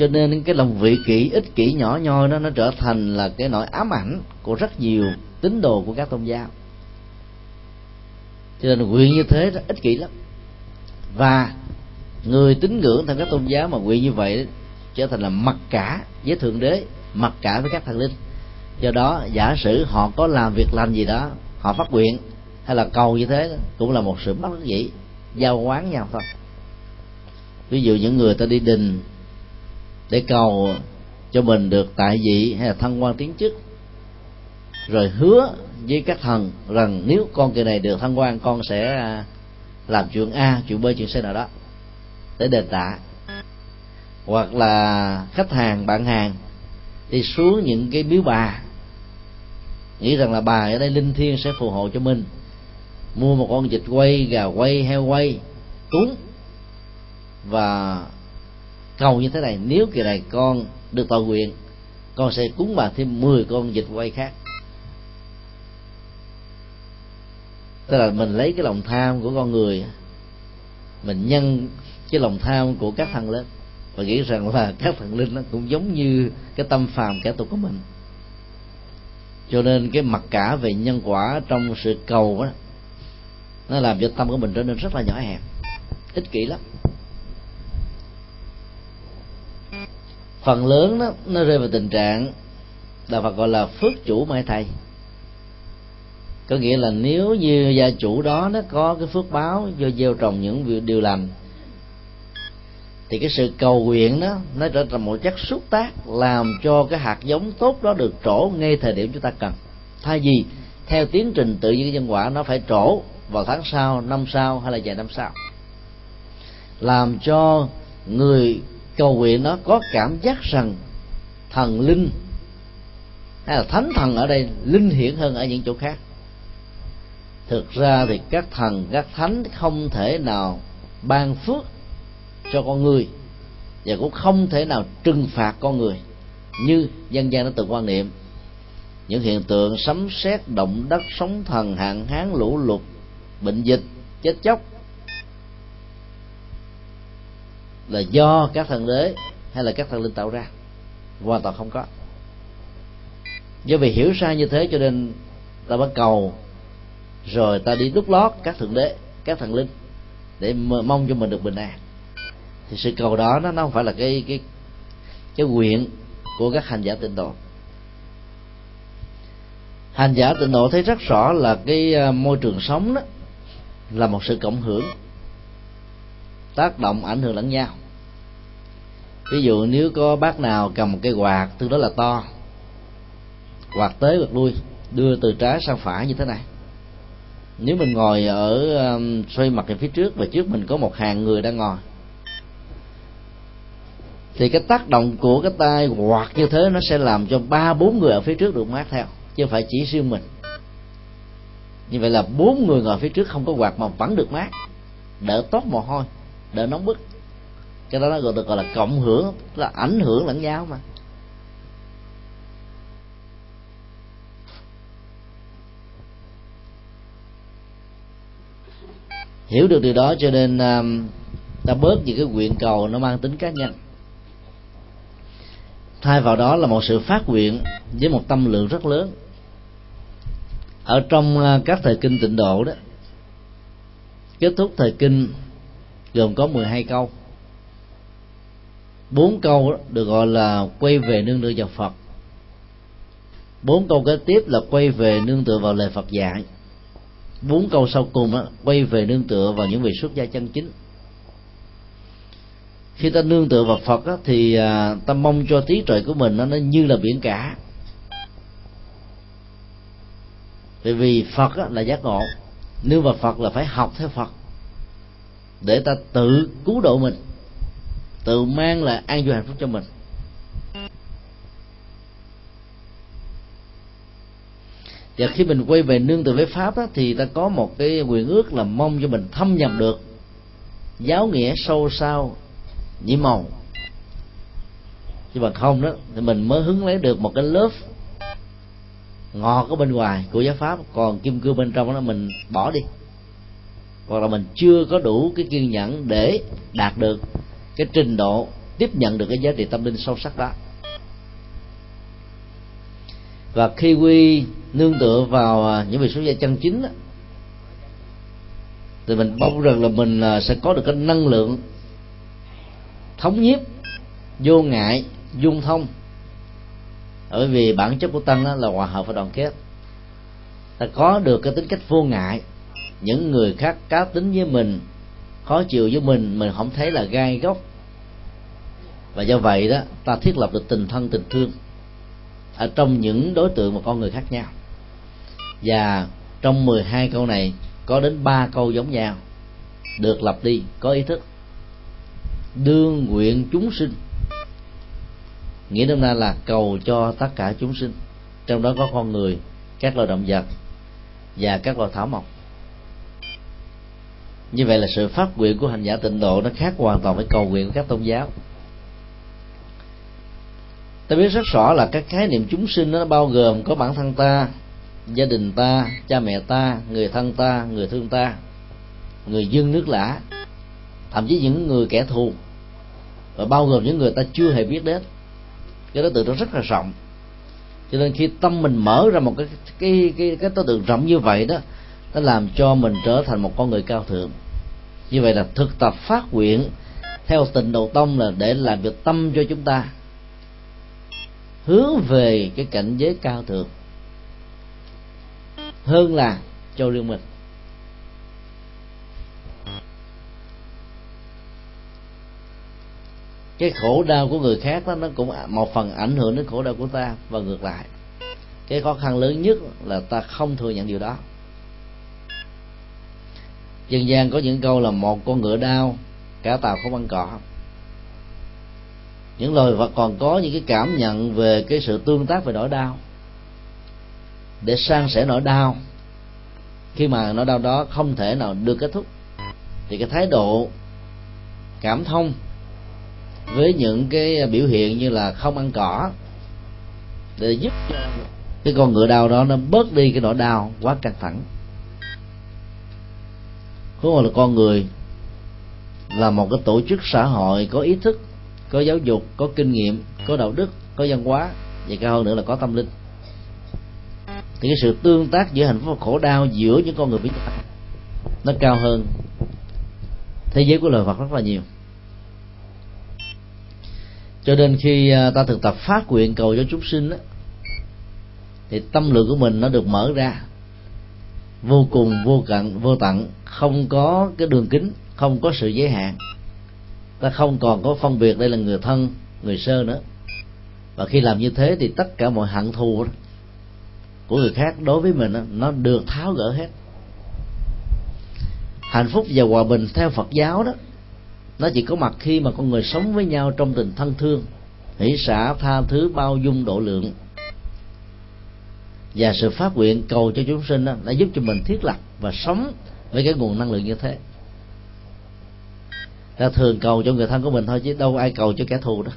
cho nên cái lòng vị kỷ, ích kỷ nhỏ nhoi đó, nó trở thành là cái nỗi ám ảnh của rất nhiều tín đồ của các tôn giáo. Cho nên nguyện như thế đó, ích kỷ lắm. Và người tín ngưỡng theo các tôn giáo mà nguyện như vậy trở thành là mặc cả với thượng đế, mặc cả với các thần linh. Do đó, giả sử họ có làm việc lành gì đó, họ phát nguyện hay là cầu như thế cũng là một sự bất đắc dĩ, giao quán nhau thôi. Ví dụ những người ta đi đình để cầu cho mình được tại vị hay là thăng quan tiến chức. Rồi hứa với các thần rằng nếu con kỳ này được thăng quan, con sẽ à, làm chuyện a, chuyện b, chuyện c nào đó để đền tạ. Hoặc là khách hàng, bạn hàng đi xuống những cái miếu bà, nghĩ rằng là bà ở đây linh thiêng sẽ phù hộ cho mình. Mua một con vịt quay, gà quay, heo quay, cúng. Và cầu như thế này, nếu kỳ này con được toàn quyền, con sẽ cúng bà thêm 10 con vịt quay khác. Tức là mình lấy cái lòng tham của con người, mình nhân cái lòng tham của các thần lên. Và nghĩ rằng là các thần linh nó cũng giống như cái tâm phàm kẻ tục của mình. Cho nên cái mặc cả về nhân quả trong sự cầu đó nó làm cho tâm của mình trở nên rất là nhỏ hẹp, ích kỷ lắm. Phần lớn đó, nó rơi vào tình trạng đạo Phật gọi là phước chủ mai thầy có nghĩa là nếu như gia chủ đó nó có cái phước báo, do gieo trồng những việc điều lành, thì cái sự cầu nguyện đó, nó trở thành một chất xúc tác làm cho cái hạt giống tốt đó được trổ ngay thời điểm chúng ta cần. Thay vì theo tiến trình tự nhiên nhân quả, nó phải trổ vào tháng sau, năm sau hay là vài năm sau. Làm cho người cầu nguyện nó có cảm giác rằng thần linh hay là thánh thần ở đây linh hiển hơn ở những chỗ khác. Thực ra thì các thần, các thánh không thể nào ban phước cho con người và cũng không thể nào trừng phạt con người như dân gian đã từng quan niệm. Những hiện tượng sấm sét, động đất, sóng thần, hạn hán, lũ lụt, bệnh dịch, chết chóc là do các thần đế hay là các thần linh tạo ra? Hoàn toàn không có. Do vì hiểu sai như thế cho nên ta bắt cầu, rồi ta đi đúc lót các thượng đế, các thần linh để mong cho mình được bình an. Thì sự cầu đó nó nó không phải là cái cái cái nguyện của các hành giả tịnh độ. Hành giả tịnh độ thấy rất rõ là cái ờ, môi trường sống đó là một sự cộng hưởng, tác động ảnh hưởng lẫn nhau ví dụ nếu có bác nào cầm một cây quạt tương đối là to, quạt tới quạt lui, đưa từ trái sang phải như thế này. Nếu mình ngồi ở um, xoay mặt về phía trước và trước mình có một hàng người đang ngồi, thì cái tác động của cái tay quạt như thế nó sẽ làm cho ba, bốn người ở phía trước được mát theo, chứ không phải chỉ riêng mình. Như vậy là bốn người ngồi phía trước không có quạt mà vẫn được mát, đỡ tốt mồ hôi, đỡ nóng bức cái đó nó gọi được gọi là cộng hưởng là ảnh hưởng lẫn nhau mà. Hiểu được điều đó cho nên um, ta bớt những cái nguyện cầu nó mang tính cá nhân. Thay vào đó là một sự phát nguyện với một tâm lượng rất lớn. Ở trong uh, các thời kinh tịnh độ đó kết thúc thời kinh gồm có 12 câu bốn câu đó được gọi là quay về nương tựa vào Phật. Bốn câu kế tiếp là quay về nương tựa vào lời Phật dạy. Bốn câu sau cùng á, quay về nương tựa vào những vị xuất gia chân chính. Khi ta nương tựa vào Phật đó, thì à, ta mong cho trí tuệ của mình nó, nó như là biển cả. Bởi vì Phật á, là giác ngộ. Nương vào Phật là phải học theo Phật để ta tự cứu độ mình tự mang lại an vui hạnh phúc cho mình. Và khi mình quay về nương tựa với pháp đó, thì ta có một cái quyền ước là mong cho mình thâm nhập được giáo nghĩa sâu sao nhiễm màu. Chứ mà không đó thì mình mới hứng lấy được một cái lớp ngọt ở bên ngoài của giáo pháp. Còn kim cương bên trong đó mình bỏ đi. Hoặc là mình chưa có đủ cái kiên nhẫn để đạt được cái trình độ tiếp nhận được cái giá trị tâm linh sâu sắc đó. Và khi quy nương tựa vào à, những vị số gia chân chính đó, thì mình mong rằng là mình à, sẽ có được cái năng lượng thống nhiếp vô ngại dung thông. Bởi vì bản chất của tăng đó là hòa hợp và đoàn kết. Ta có được cái tính cách vô ngại. Những người khác cá tính với mình khó chịu với mình mình không thấy là gai góc và do vậy đó, ta thiết lập được tình thân, tình thương ở trong những đối tượng mà con người khác nhau. Và trong 12 câu này, có đến ba câu giống nhau, được lập đi, có ý thức. Đương nguyện chúng sinh. Nghĩa đơn giản là cầu cho tất cả chúng sinh. Trong đó có con người, các loài động vật và các loài thảo mộc. Như vậy là sự phát nguyện của hành giả tịnh độ nó khác hoàn toàn với cầu nguyện của các tôn giáo ta biết rất rõ là các khái niệm chúng sinh nó bao gồm có bản thân ta, gia đình ta, cha mẹ ta, người thân ta, người thương ta, người dân nước lã, thậm chí những người kẻ thù. Và bao gồm những người ta chưa hề biết đến. Cái đối tượng nó rất là rộng. Cho nên khi tâm mình mở ra một cái cái cái cái đối tượng rộng như vậy đó, nó làm cho mình trở thành một con người cao thượng. Như vậy là thực tập phát nguyện theo tình đầu tông là để làm việc tâm cho chúng ta hướng về cái cảnh giới cao thượng hơn là cho riêng mình. Cái khổ đau của người khác đó, nó cũng một phần ảnh hưởng đến khổ đau của ta và ngược lại. Cái khó khăn lớn nhất là ta không thừa nhận điều đó. Dân gian có những câu là một con ngựa đau, cả tàu không ăn cỏ những loài vật còn có những cái cảm nhận về cái sự tương tác về nỗi đau. Để san sẻ nỗi đau, khi mà nỗi đau đó không thể nào được kết thúc, thì cái thái độ cảm thông với những cái biểu hiện như là không ăn cỏ, để giúp cho cái con ngựa đau đó nó bớt đi cái nỗi đau quá căng thẳng. Không là con người là một cái tổ chức xã hội có ý thức có giáo dục có kinh nghiệm có đạo đức có văn hóa và cao hơn nữa là có tâm linh. Thì cái sự tương tác giữa hạnh phúc và khổ đau giữa những con người với nhau nó cao hơn thế giới của lời Phật rất là nhiều. Cho nên khi à, ta thực tập phát nguyện cầu cho chúng sinh đó, thì tâm lượng của mình nó được mở ra. Vô cùng vô cận vô tận không có cái đường kính không có sự giới hạn ta không còn có phân biệt đây là người thân người sơ nữa. Và khi làm như thế thì tất cả mọi hận thù của người khác đối với mình nó được tháo gỡ hết. Hạnh phúc và hòa bình theo phật giáo đó nó chỉ có mặt khi mà con người sống với nhau trong tình thân thương hỷ xả tha thứ bao dung độ lượng. Và sự phát nguyện cầu cho chúng sinh đó, đã giúp cho mình thiết lập và sống với cái nguồn năng lượng như thế ta thường cầu cho người thân của mình thôi, chứ đâu ai cầu cho kẻ thù đó.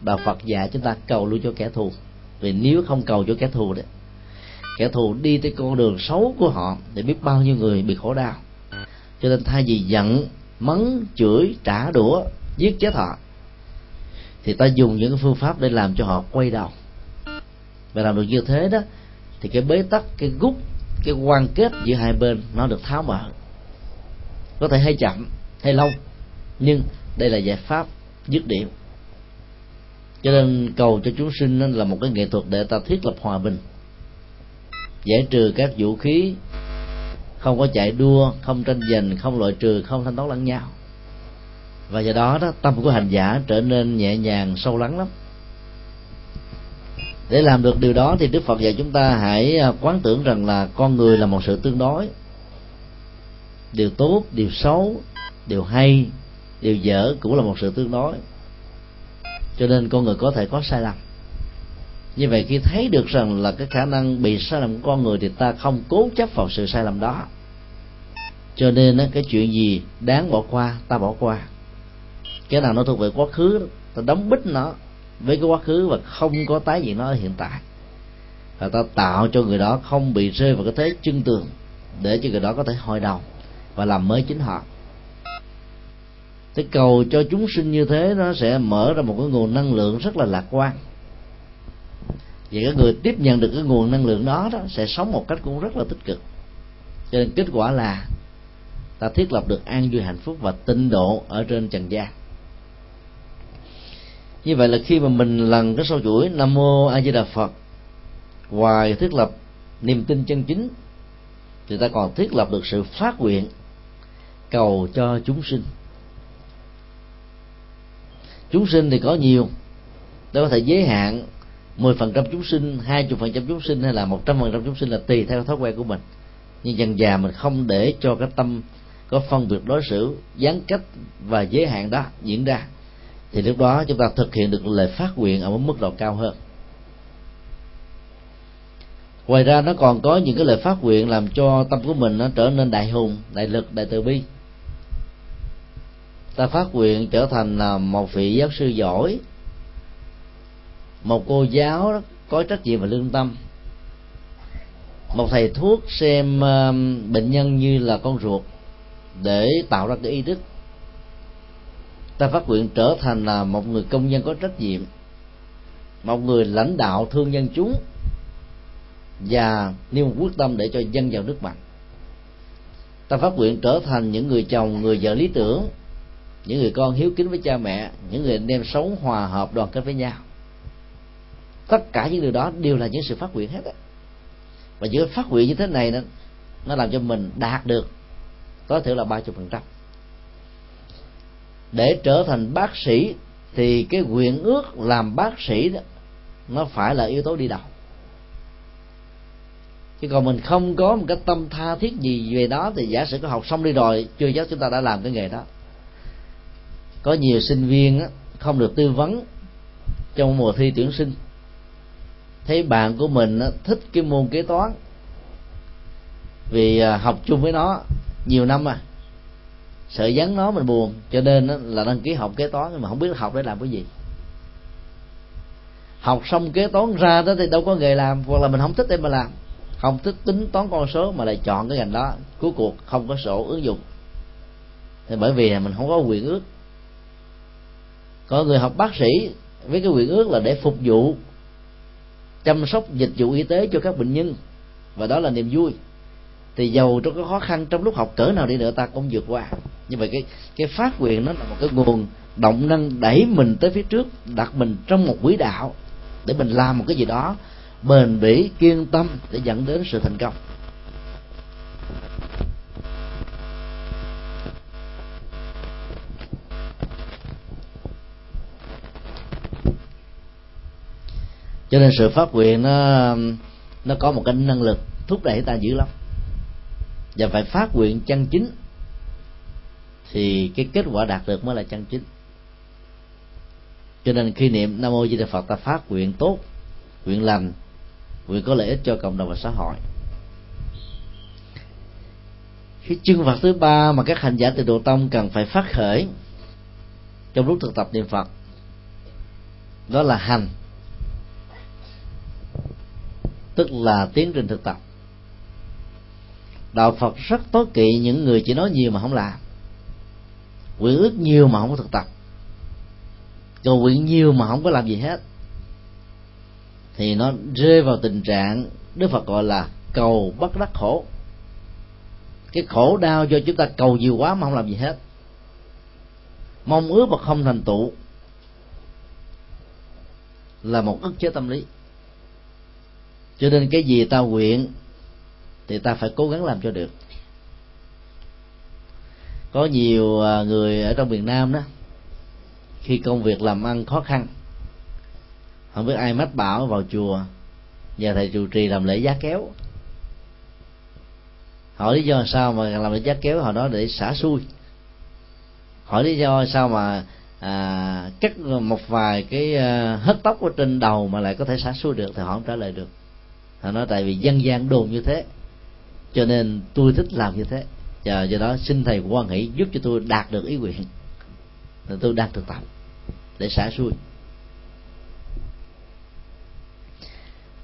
Đạo phật dạy chúng ta cầu luôn cho kẻ thù. Vì nếu không cầu cho kẻ thù đấy kẻ thù đi tới con đường xấu của họ để biết bao nhiêu người bị khổ đau. Cho nên thay vì giận, mắng, chửi, trả đũa, giết chết họ, thì ta dùng những phương pháp để làm cho họ quay đầu. Và làm được như thế đó, thì cái bế tắc, cái gút, cái quan kết giữa hai bên nó được tháo mở. Có thể hay chậm, hay lâu nhưng đây là giải pháp dứt điểm. Cho nên cầu cho chúng sinh là một cái nghệ thuật để ta thiết lập hòa bình. Giải trừ các vũ khí, không có chạy đua, không tranh giành, không loại trừ, không thanh toán lẫn nhau. Và do đó đó, tâm của hành giả trở nên nhẹ nhàng, sâu lắng lắm. Để làm được điều đó thì đức phật dạy chúng ta hãy à, quán tưởng rằng là con người là một sự tương đối. Điều tốt, điều xấu, điều hay điều dở cũng là một sự tương đối. Cho nên con người có thể có sai lầm. Như vậy khi thấy được rằng là cái khả năng bị sai lầm của con người thì ta không cố chấp vào sự sai lầm đó. Cho nên cái chuyện gì đáng bỏ qua, ta bỏ qua. Cái nào nó thuộc về quá khứ, ta đóng bít nó với cái quá khứ và không có tái hiện nó ở hiện tại. Và ta tạo cho người đó không bị rơi vào cái thế chân tường để cho người đó có thể hồi đầu và làm mới chính họ cái cầu cho chúng sinh như thế, nó sẽ mở ra một cái nguồn năng lượng rất là lạc quan. Vì cái người tiếp nhận được cái nguồn năng lượng đó đó, sẽ sống một cách cũng rất là tích cực. Cho nên kết quả là, ta thiết lập được an vui hạnh phúc và tinh độ ở trên trần gian. Như vậy là khi mà mình lần cái sâu chuỗi, nam mô a di đà phật ngoài thiết lập niềm tin chân chính, thì ta còn thiết lập được sự phát nguyện cầu cho chúng sinh chúng sinh thì có nhiều. Đó có thể giới hạn 10% chúng sinh, 20% chúng sinh hay là 100% chúng sinh là tùy theo thói quen của mình. Nhưng dần già mình không để cho cái tâm có phân biệt đối xử, gián cách và giới hạn đó diễn ra. Thì lúc đó chúng ta thực hiện được lời phát nguyện ở một mức độ cao hơn. Ngoài ra nó còn có những cái lời phát nguyện làm cho tâm của mình nó trở nên đại hùng đại lực đại từ bi ta phát nguyện trở thành là một vị giáo sư giỏi, một cô giáo có trách nhiệm và lương tâm, một thầy thuốc xem ờ, bệnh nhân như là con ruột để tạo ra cái ý đức ta phát nguyện trở thành là một người công nhân có trách nhiệm, một người lãnh đạo thương dân chúng và nêu một quyết tâm để cho dân giàu nước mạnh ta phát nguyện trở thành những người chồng, người vợ lý tưởng những người con hiếu kính với cha mẹ, những người anh em sống hòa hợp, đoàn kết với nhau. Tất cả những điều đó đều là những sự phát nguyện hết á. Và những phát nguyện như thế này đó, nó làm cho mình đạt được tối thiểu là ba chục phần trăm. Để trở thành bác sĩ thì cái nguyện ước làm bác sĩ đó, nó phải là yếu tố đi đầu. Chứ còn mình không có một cái tâm tha thiết gì về đó thì giả sử có học xong đi rồi, chưa chắc chúng ta đã làm cái nghề đó có nhiều sinh viên á, không được tư vấn trong mùa thi tuyển sinh. Thấy bạn của mình á, thích cái môn kế toán. Vì à, học chung với nó nhiều năm à sợ vắng nó mình buồn cho nên là đăng ký học kế toán nhưng mà không biết học để làm cái gì. Học xong kế toán ra đó thì đâu có nghề làm hoặc là mình không thích để mà làm. Không thích tính toán con số mà lại chọn cái ngành đó. Cuối cuộc không có sổ ứng dụng. Thì bởi vì mình không có quyền ước có người học bác sĩ với cái quyền ước là để phục vụ, chăm sóc, dịch vụ y tế cho các bệnh nhân. Và đó là niềm vui. Thì giàu trong cái khó khăn trong lúc học cỡ nào đi nữa, ta cũng vượt qua. Như vậy cái cái phát nguyện nó là một cái nguồn động năng đẩy mình tới phía trước, đặt mình trong một quỹ đạo để mình làm một cái gì đó bền bỉ, kiên tâm để dẫn đến sự thành công. Cho nên sự phát nguyện nó nó có một cái năng lực thúc đẩy ta dữ lắm. Và phải phát nguyện chân chính thì cái kết quả đạt được mới là chân chính. Cho nên khi niệm nam mô di đà phật ta phát nguyện tốt, nguyện lành, nguyện có lợi ích cho cộng đồng và xã hội. Cái chân Phật thứ ba mà các hành giả từ độ tông cần phải phát khởi trong lúc thực tập niệm Phật, đó là hành tức là tiến trình thực tập. Đạo Phật rất tối kỵ những người chỉ nói nhiều mà không làm. Nguyện ước nhiều mà không có thực tập. Cầu nguyện nhiều mà không có làm gì hết. Thì nó rơi vào tình trạng Đức Phật gọi là cầu bất đắc khổ. Cái khổ đau do chúng ta cầu nhiều quá mà không làm gì hết. Mong ước mà không thành tựu là một ức chế tâm lý cho nên cái gì ta nguyện thì ta phải cố gắng làm cho được. Có nhiều à, người ở trong miền nam đó khi công việc làm ăn khó khăn không biết ai mách bảo vào chùa và thầy trụ trì làm lễ giá kéo. Hỏi lý do sao mà làm lễ giá kéo họ nói để xả xui. Hỏi lý do sao mà à, cắt một vài cái à, tóc ở trên đầu mà lại có thể xả xui được thì họ không trả lời được họ nói tại vì dân gian đồn như thế cho nên tôi thích làm như thế. Và do đó xin thầy quan hỷ giúp cho tôi đạt được ý nguyện. Tôi đang thực tập để xả xuôi.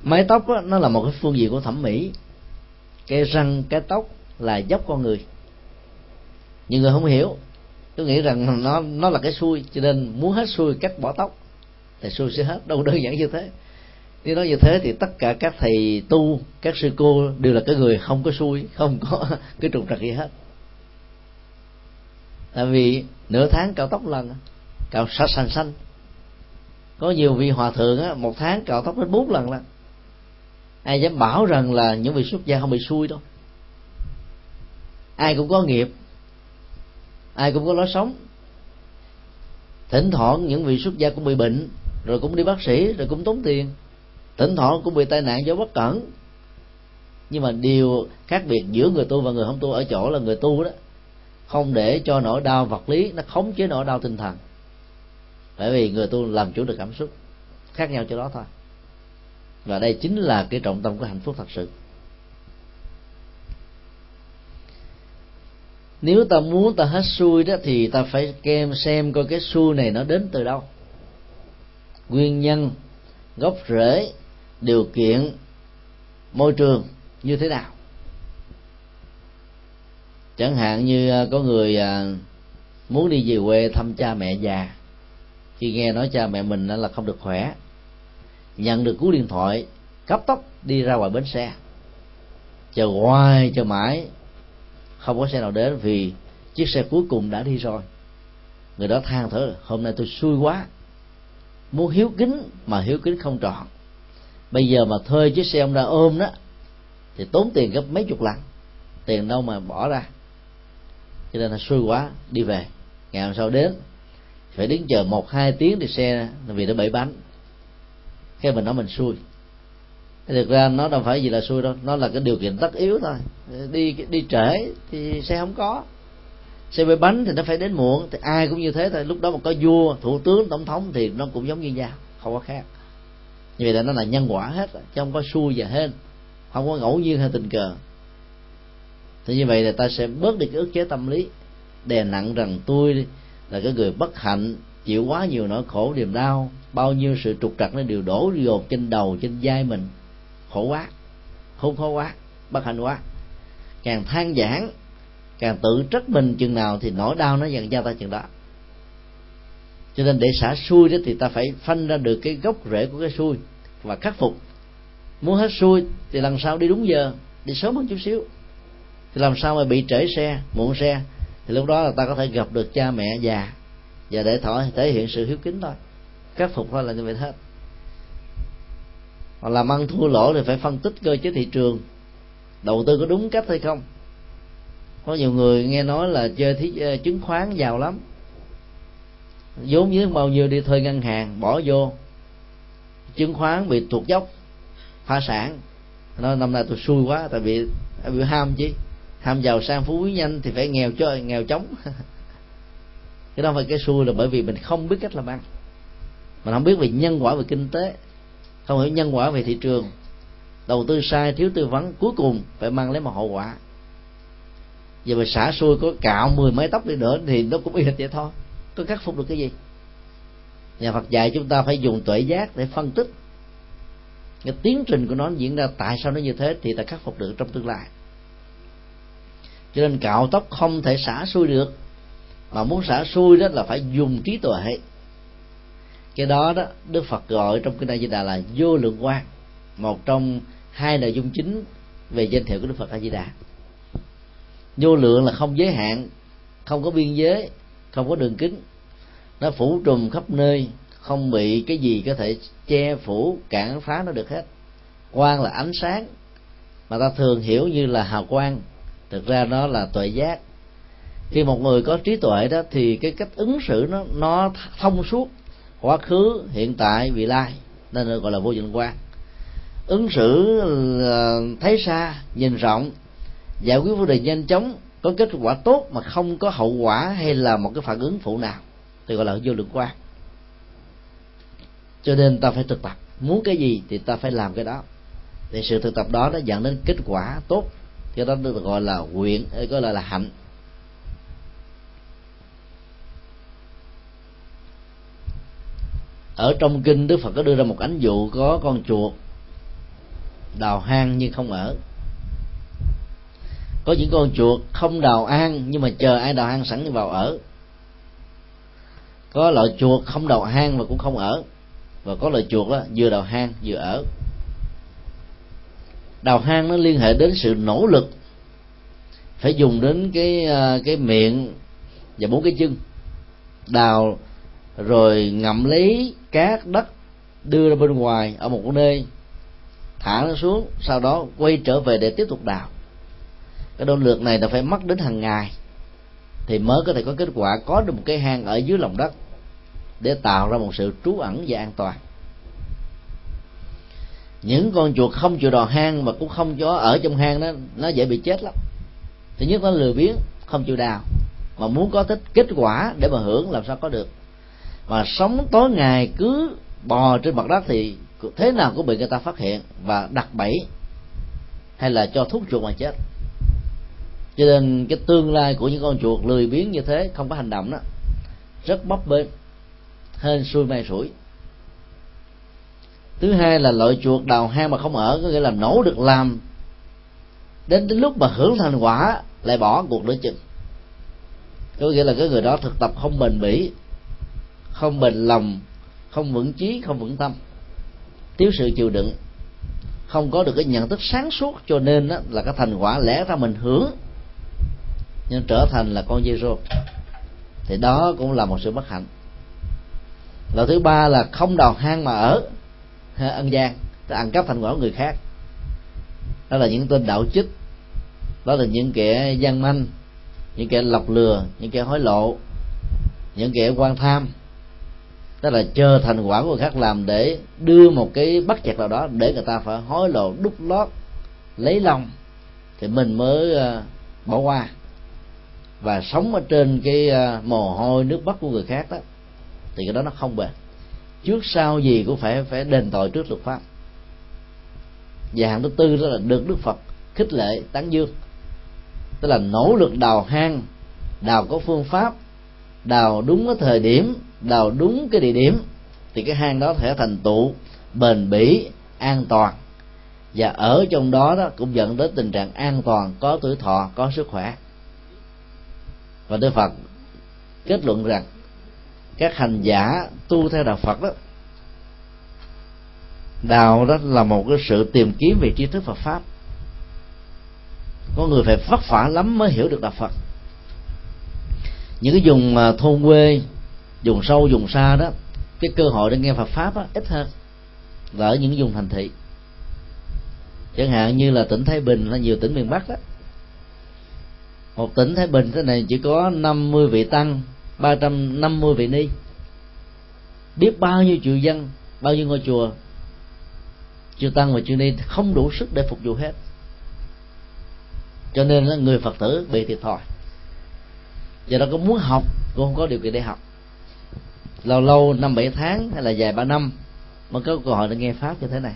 Mái tóc đó, nó là một cái phương diện của thẩm mỹ. Cái răng cái tóc là dốc con người. Nhưng người không hiểu. Tôi nghĩ rằng nó nó là cái xuôi cho nên muốn hết xuôi cắt bỏ tóc thì xuôi sẽ hết đâu đơn giản như thế nếu nói như thế thì tất cả các thầy tu, các sư cô đều là cái người không có xui, không có cái trục trặc gì hết. Tại vì nửa tháng cạo tóc lần cạo sạch xanh xanh có nhiều vị hòa thượng á, một tháng cạo tóc đến bốn lần lần. Ai dám bảo rằng là những vị xuất gia không bị xui đâu. Ai cũng có nghiệp, ai cũng có lối sống. Thỉnh thoảng những vị xuất gia cũng bị bệnh, rồi cũng đi bác sĩ, rồi cũng tốn tiền thỉnh thoảng cũng bị tai nạn do bất cẩn. Nhưng mà điều khác biệt giữa người tu và người không tu ở chỗ là người tu đó, không để cho nỗi đau vật lý nó khống chế nỗi đau tinh thần. Bởi vì người tu làm chủ được cảm xúc, khác nhau chỗ đó thôi. Và đây chính là cái trọng tâm của hạnh phúc thật sự. Nếu ta muốn ta hết xui đó, thì ta phải kem xem coi cái xui này nó đến từ đâu. Nguyên nhân gốc rễ điều kiện môi trường như thế nào. Chẳng hạn như à, có người à, muốn đi về quê thăm cha mẹ già, khi nghe nói cha mẹ mình là không được khỏe, nhận được cú điện thoại, cấp tốc đi ra ngoài bến xe. Chờ hoài, chờ mãi, không có xe nào đến vì chiếc xe cuối cùng đã đi rồi. Người đó than thở, hôm nay tôi xui quá, muốn hiếu kính mà hiếu kính không trọn bây giờ mà thuê chiếc xe ông ra ôm đó, thì tốn tiền gấp mấy chục lần. Tiền đâu mà bỏ ra. Cho nên là xui quá, đi về. Ngày hôm sau đến, phải đứng chờ một, hai tiếng thì xe vì nó bể bánh. Cái mình nói mình xui. Thực ra nó đâu phải gì là xui đâu, nó là cái điều kiện tất yếu thôi. Đi đi trễ thì xe không có. Xe bể bánh thì nó phải đến muộn, thì ai cũng như thế thôi. Lúc đó mà có vua, thủ tướng, tổng thống thì nó cũng giống như nhau, không có khác như vậy là nó là nhân quả hết chứ không có xui và hên không có ngẫu nhiên hay tình cờ. Thì như vậy là ta sẽ bớt đi cái ức chế tâm lý. Đè nặng rằng tôi là cái người bất hạnh, chịu quá nhiều nỗi khổ, niềm đau, bao nhiêu sự trục trặc nó đều đổ dồn trên đầu, trên vai mình. Khổ quá, khốn khó quá, bất hạnh quá. Càng than giảng, càng tự trách mình chừng nào thì nỗi đau nó dần gia ta chừng đó cho nên để xả xuôi đó thì ta phải phanh ra được cái gốc rễ của cái xuôi và khắc phục. Muốn hết xuôi thì lần sau đi đúng giờ đi sớm hơn chút xíu. Thì làm sao mà bị trễ xe muộn xe thì lúc đó là ta có thể gặp được cha mẹ già. Và để thỏa thể hiện sự hiếu kính thôi. Khắc phục thôi là như vậy hết. Hoặc làm ăn thua lỗ thì phải phân tích cơ chế thị trường. Đầu tư có đúng cách hay không? Có nhiều người nghe nói là chơi thí, ờ, chứng khoán giàu lắm vốn dưới bao nhiêu đi thuê ngân hàng, bỏ vô. Chứng khoán bị tuột dốc, phá sản. Nó năm nay tôi xui quá, tại vì bị ham chứ. Ham giàu sang phú quý nhanh thì phải nghèo cho, nghèo chóng. Cái đó phải cái xui là bởi vì mình không biết cách làm ăn. Mình không biết về nhân quả về kinh tế. Không hiểu nhân quả về thị trường. Đầu tư sai, thiếu tư vấn, cuối cùng phải mang lấy một hậu quả. Giờ mà xả xui có cạo mười mấy tóc đi nữa thì nó cũng y hệt vậy thôi có khắc phục được cái gì? Nhà Phật dạy chúng ta phải dùng tuệ giác để phân tích. Cái tiến trình của nó diễn ra tại sao nó như thế thì ta khắc phục được trong tương lai. Cho nên cạo tóc không thể xả xuôi được. Mà muốn xả xuôi đó là phải dùng trí tuệ. Cái đó đó, đức phật gọi trong kinh a di đà là vô lượng quan một trong hai nội dung chính về danh hiệu của đức phật a di đà. Vô lượng là không giới hạn, không có biên giới không có đường kính. Nó phủ trùm khắp nơi, không bị cái gì có thể che phủ, cản phá nó được hết. Quang là ánh sáng, mà ta thường hiểu như là hào quang. Thực ra nó là tuệ giác. Khi một người có trí tuệ đó, thì cái cách ứng xử nó nó thông suốt. Quá khứ, hiện tại, vị lai. Nên được gọi là vô dụng quan ứng xử ờ, thấy xa, nhìn rộng, giải quyết vấn đề nhanh chóng có kết quả tốt mà không có hậu quả hay là một cái phản ứng phụ nào, thì gọi là vô lượng quan cho nên ta phải thực tập. Muốn cái gì thì ta phải làm cái đó. Thì sự thực tập đó nó dẫn đến kết quả tốt. Cho đó được gọi là nguyện ờ, gọi là là hạnh. Ở trong kinh đức phật có đưa ra một ánh dụ có con chuột đào hang nhưng không ở có những con chuột không đào hang nhưng mà chờ ai đào hang sẵn thì vào ở. Có loại chuột không đào hang mà cũng không ở. Và có loại chuột đó vừa đào hang vừa ở. Đào hang nó liên hệ đến sự nỗ lực. Phải dùng đến cái à, cái miệng và bốn cái chân. Đào, rồi ngậm lấy cát, đất, đưa ra bên ngoài, ở một nơi thả nó xuống, sau đó quay trở về để tiếp tục đào cái đo lực này là phải mất đến hàng ngày. Thì mới có thể có kết quả, có được một cái hang ở dưới lòng đất để tạo ra một sự trú ẩn và an toàn. Những con chuột không chịu đào hang mà cũng không cho ở trong hang đó, nó dễ bị chết lắm. Thứ nhất nó lười biếng, không chịu đào, mà muốn có thích kết quả để mà hưởng làm sao có được. Mà sống tối ngày cứ bò trên mặt đất thì thế nào cũng bị người ta phát hiện và đặt bẫy hay là cho thuốc chuột mà chết cho nên cái tương lai của những con chuột lười biếng như thế không có hành động đó, rất bấp bênh, hên xui may rủi. Thứ hai là loại chuột đào hang mà không ở, có nghĩa là nổ được làm, đến đến lúc mà hưởng thành quả lại bỏ cuộc nữa chừng. Có nghĩa là cái người đó thực tập không bền bỉ, không bền lòng, không vững chí, không vững tâm. Thiếu sự chịu đựng, không có được cái nhận thức sáng suốt cho nên đó là cái thành quả lẽ ra mình hưởng nhưng trở thành là con Giêsu thì đó cũng là một sự bất hạnh. Loại thứ ba là không đào hang mà ở ân gian ăn cắp thành quả của người khác. Đó là những tên đạo chích. Đó là những kẻ gian manh, những kẻ lọc lừa, những kẻ hối lộ, những kẻ quan tham. Tức là chờ thành quả của người khác làm để đưa một cái bắt chặt nào đó để người ta phải hối lộ đúc lót, lấy lòng, thì mình mới ờ, bỏ qua và sống ở trên cái à, mồ hôi nước mắt của người khác đó thì cái đó nó không bền. Trước sau gì cũng phải phải đền tội trước luật pháp. Và hạng thứ tư đó là được đức phật khích lệ tán dương. Tức là nỗ lực đào hang, đào có phương pháp, đào đúng cái thời điểm, đào đúng cái địa điểm, thì cái hang đó sẽ thành tựu bền bỉ, an toàn. Và ở trong đó đó cũng dẫn đến tình trạng an toàn, có tuổi thọ, có sức khỏe và đức phật kết luận rằng các hành giả tu theo đạo phật đó đạo đó là một cái sự tìm kiếm về tri thức Phật pháp. Có người phải vất vả lắm mới hiểu được đạo Phật. Những cái vùng mà thôn quê vùng sâu vùng xa đó cái cơ hội để nghe Phật pháp đó, ít hơn là ở những vùng thành thị. Chẳng hạn như là tỉnh Thái Bình hay nhiều tỉnh miền Bắc đó một tỉnh Thái Bình thế này chỉ có 50 vị tăng 350 vị ni. Biết bao nhiêu triệu dân, bao nhiêu ngôi chùa, chư tăng và chư ni không đủ sức để phục vụ hết. Cho nên là người phật tử bị thiệt thòi. Giờ đó có muốn học, cũng không có điều kiện để học. Lâu lâu năm bảy tháng hay là dài ba năm mới có cơ hội để nghe pháp như thế này.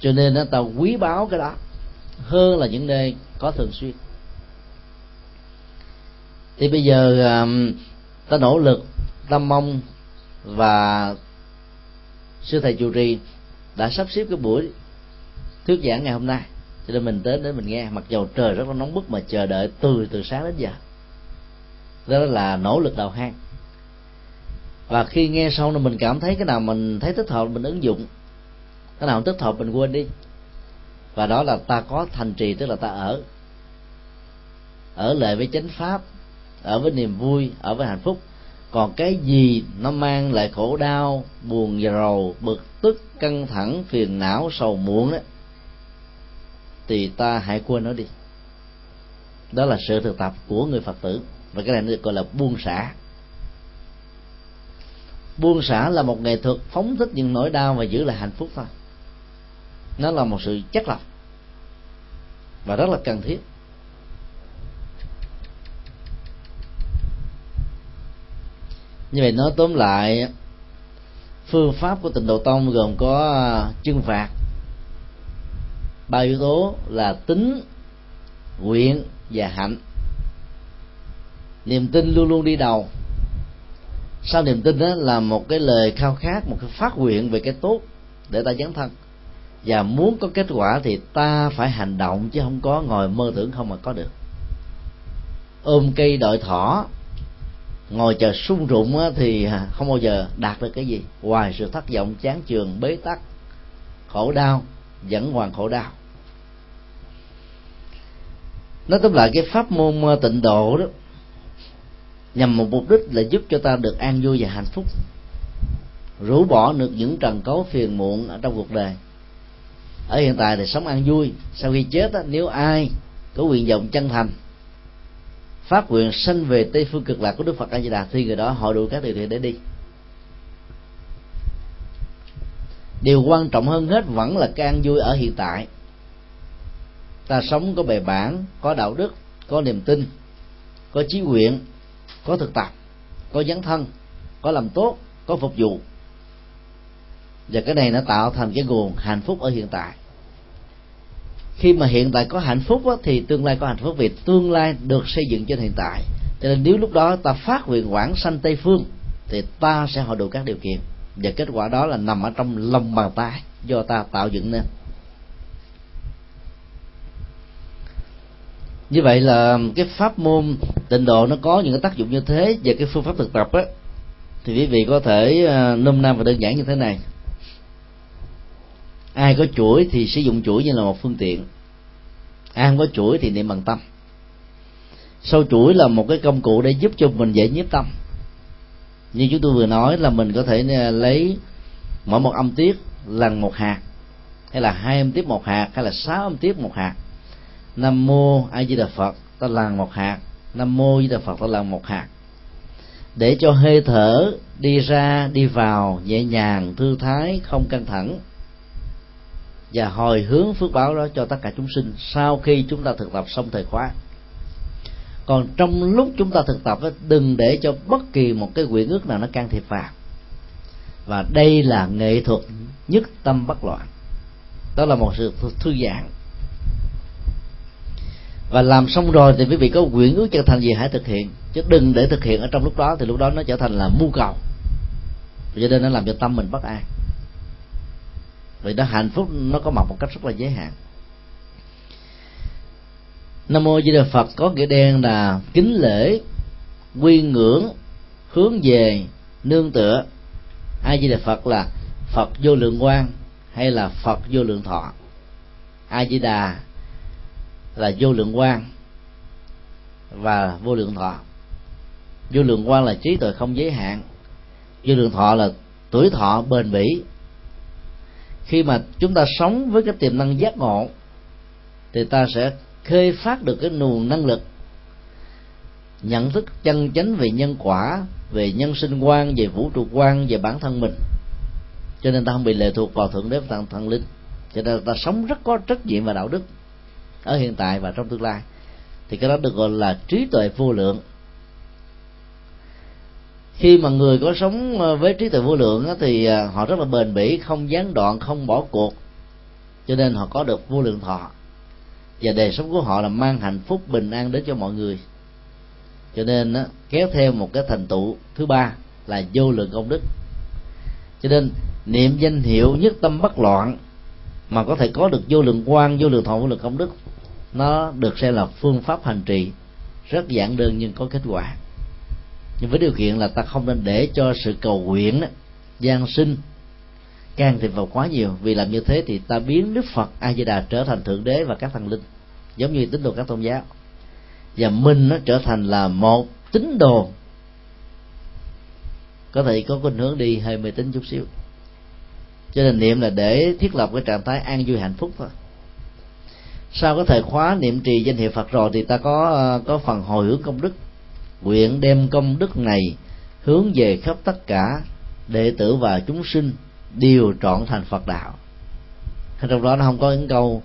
Cho nên nó ta quý báu cái đó, hơn là những nơi có thường xuyên thì bây giờ ta nỗ lực tâm mong và sư thầy chủ trì đã sắp xếp cái buổi thuyết giảng ngày hôm nay cho nên mình tới để mình nghe. Mặc dầu trời rất là nóng bức mà chờ đợi từ từ sáng đến giờ. Đó là nỗ lực đầu hang. Và khi nghe xong là mình cảm thấy cái nào mình thấy thích hợp mình ứng dụng, cái nào không thích hợp mình quên đi. Và đó là ta có thành trì, tức là ta ở ở lại với chánh pháp ở với niềm vui, ở với hạnh phúc. Còn cái gì nó mang lại khổ đau, buồn rầu, bực tức, căng thẳng, phiền não, sầu muộn đó thì ta hãy quên nó đi. Đó là sự thực tập của người phật tử. Và cái này được gọi là buông xả. Buông xả là một nghệ thuật phóng thích những nỗi đau và giữ lại hạnh phúc thôi. Nó là một sự chất lọc. Và rất là cần thiết. Như vậy nói tóm lại, phương pháp của tịnh độ tông gồm có à, chân phạt ba yếu tố là tính, nguyện và hạnh. Niềm tin luôn luôn đi đầu. Sau niềm tin đó là một cái lời khao khát, một cái phát nguyện về cái tốt để ta dấn thân. Và muốn có kết quả thì ta phải hành động chứ không có ngồi mơ tưởng không mà có được. Ôm cây đợi thỏ ngồi chờ sung rụng thì à, không bao giờ đạt được cái gì. Ngoài sự thất vọng chán chường bế tắc khổ đau vẫn hoàn khổ đau. Nói tóm lại cái pháp môn à, tịnh độ đó nhằm một mục đích là giúp cho ta được an vui và hạnh phúc. Rũ bỏ được những trần cấu phiền muộn ở trong cuộc đời. Ở hiện tại thì sống an vui. Sau khi chết đó, nếu ai có nguyện vọng chân thành phát nguyện sanh về tây phương cực lạc của đức phật a di đà, thì người đó họ đủ các điều kiện để đi. Điều quan trọng hơn hết vẫn là cái an vui ở hiện tại. Ta sống có bề bản, có đạo đức, có niềm tin, có chí nguyện, có thực tập, có dấn thân, có làm tốt, có phục vụ. Và cái này nó tạo thành cái nguồn hạnh phúc ở hiện tại khi mà hiện tại có hạnh phúc á, thì tương lai có hạnh phúc vì tương lai được xây dựng trên hiện tại. Cho nên nếu lúc đó ta phát nguyện quảng sanh tây phương thì ta sẽ hội đủ các điều kiện. Và kết quả đó là nằm ở trong lòng bàn tay do ta tạo dựng nên. Như vậy là cái pháp môn tịnh độ nó có những cái tác dụng như thế và cái phương pháp thực tập á thì quý vị có thể ờ, nôm na và đơn giản như thế này ai có chuỗi thì sử dụng chuỗi như là một phương tiện. Ai không có chuỗi thì niệm bằng tâm. Sâu chuỗi là một cái công cụ để giúp cho mình dễ nhiếp tâm. Như chúng tôi vừa nói là mình có thể à, lấy mỗi một âm tiết lần một hạt, hay là hai âm tiết một hạt, hay là sáu âm tiết một hạt. Nam mô a di đà phật, ta làm một hạt. Nam mô a di đà phật, ta làm một hạt. Để cho hơi thở đi ra, đi vào, nhẹ nhàng, thư thái, không căng thẳng và hồi hướng phước báo đó cho tất cả chúng sinh sau khi chúng ta thực tập xong thời khóa. Còn trong lúc chúng ta thực tập đừng để cho bất kỳ một cái quyển ước nào nó can thiệp vào. Và đây là nghệ thuật nhất tâm bất loạn. Đó là một sự thư giãn. Và làm xong rồi thì quý vị có quyển ước chân thành gì hãy thực hiện. Chứ đừng để thực hiện ở trong lúc đó thì lúc đó nó trở thành là mưu cầu. Cho nên nó làm cho tâm mình bất an vì đó hạnh phúc nó có mặt một cách rất là giới hạn. Nam mô di đà phật, có nghĩa đen là kính lễ, quy ngưỡng, hướng về, nương tựa. A di đà phật là phật vô lượng quang hay là phật vô lượng thọ? A di đà là vô lượng quang và vô lượng thọ. Vô lượng quang là trí tuệ không giới hạn. Vô lượng thọ là tuổi thọ bền bỉ khi mà chúng ta sống với cái tiềm năng giác ngộ thì ta sẽ khơi phát được cái nguồn năng lực nhận thức chân chánh về nhân quả về nhân sinh quan về vũ trụ quan về bản thân mình. Cho nên ta không bị lệ thuộc vào thượng đế và thần, thần linh. Cho nên ta sống rất có trách nhiệm và đạo đức ở hiện tại và trong tương lai. Thì cái đó được gọi là trí tuệ vô lượng khi mà người có sống ờ, với trí tuệ vô lượng thì ờ, họ rất là bền bỉ, không gián đoạn, không bỏ cuộc. Cho nên họ có được vô lượng thọ. Và đời sống của họ là mang hạnh phúc, bình an đến cho mọi người. Cho nên kéo theo một cái thành tựu thứ ba là vô lượng công đức. Cho nên, niệm danh hiệu nhất tâm bất loạn mà có thể có được vô lượng quan vô lượng thọ, vô lượng công đức, nó được xem là phương pháp hành trì rất giản đơn nhưng có kết quả nhưng với điều kiện là ta không nên để cho sự cầu nguyện đó, gian sinh can thiệp vào quá nhiều. Vì làm như thế thì ta biến đức phật a di đà trở thành thượng đế và các thần linh giống như tín đồ các tôn giáo. Và mình nó trở thành là một tín đồ. Có thể có khuynh hướng đi hơi mê tín chút xíu. Cho nên niệm là để thiết lập cái trạng thái an vui hạnh phúc thôi. Sau cái thời khóa niệm trì danh hiệu phật rồi thì ta có ờ, có phần hồi hướng công đức nguyện đem công đức này hướng về khắp tất cả đệ tử và chúng sinh đều trọn thành phật đạo. Trong đó nó không có những câu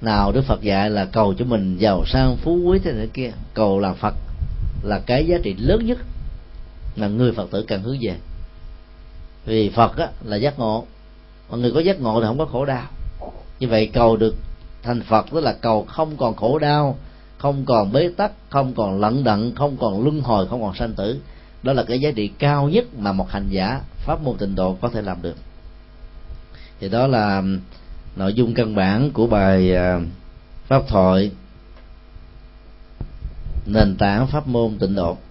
nào đức phật dạy là cầu cho mình giàu sang phú quý thế này kia. Cầu làm phật là cái giá trị lớn nhất mà người phật tử cần hướng về. Vì phật á, là giác ngộ. Mọi người có giác ngộ thì không có khổ đau. Như vậy cầu được thành phật tức là cầu không còn khổ đau không còn bế tắc, không còn lận đận, không còn luân hồi, không còn sanh tử. Đó là cái giá trị cao nhất mà một hành giả pháp môn tịnh độ có thể làm được. Thì đó là nội dung căn bản của bài à, pháp thoại nền tảng pháp môn tịnh độ.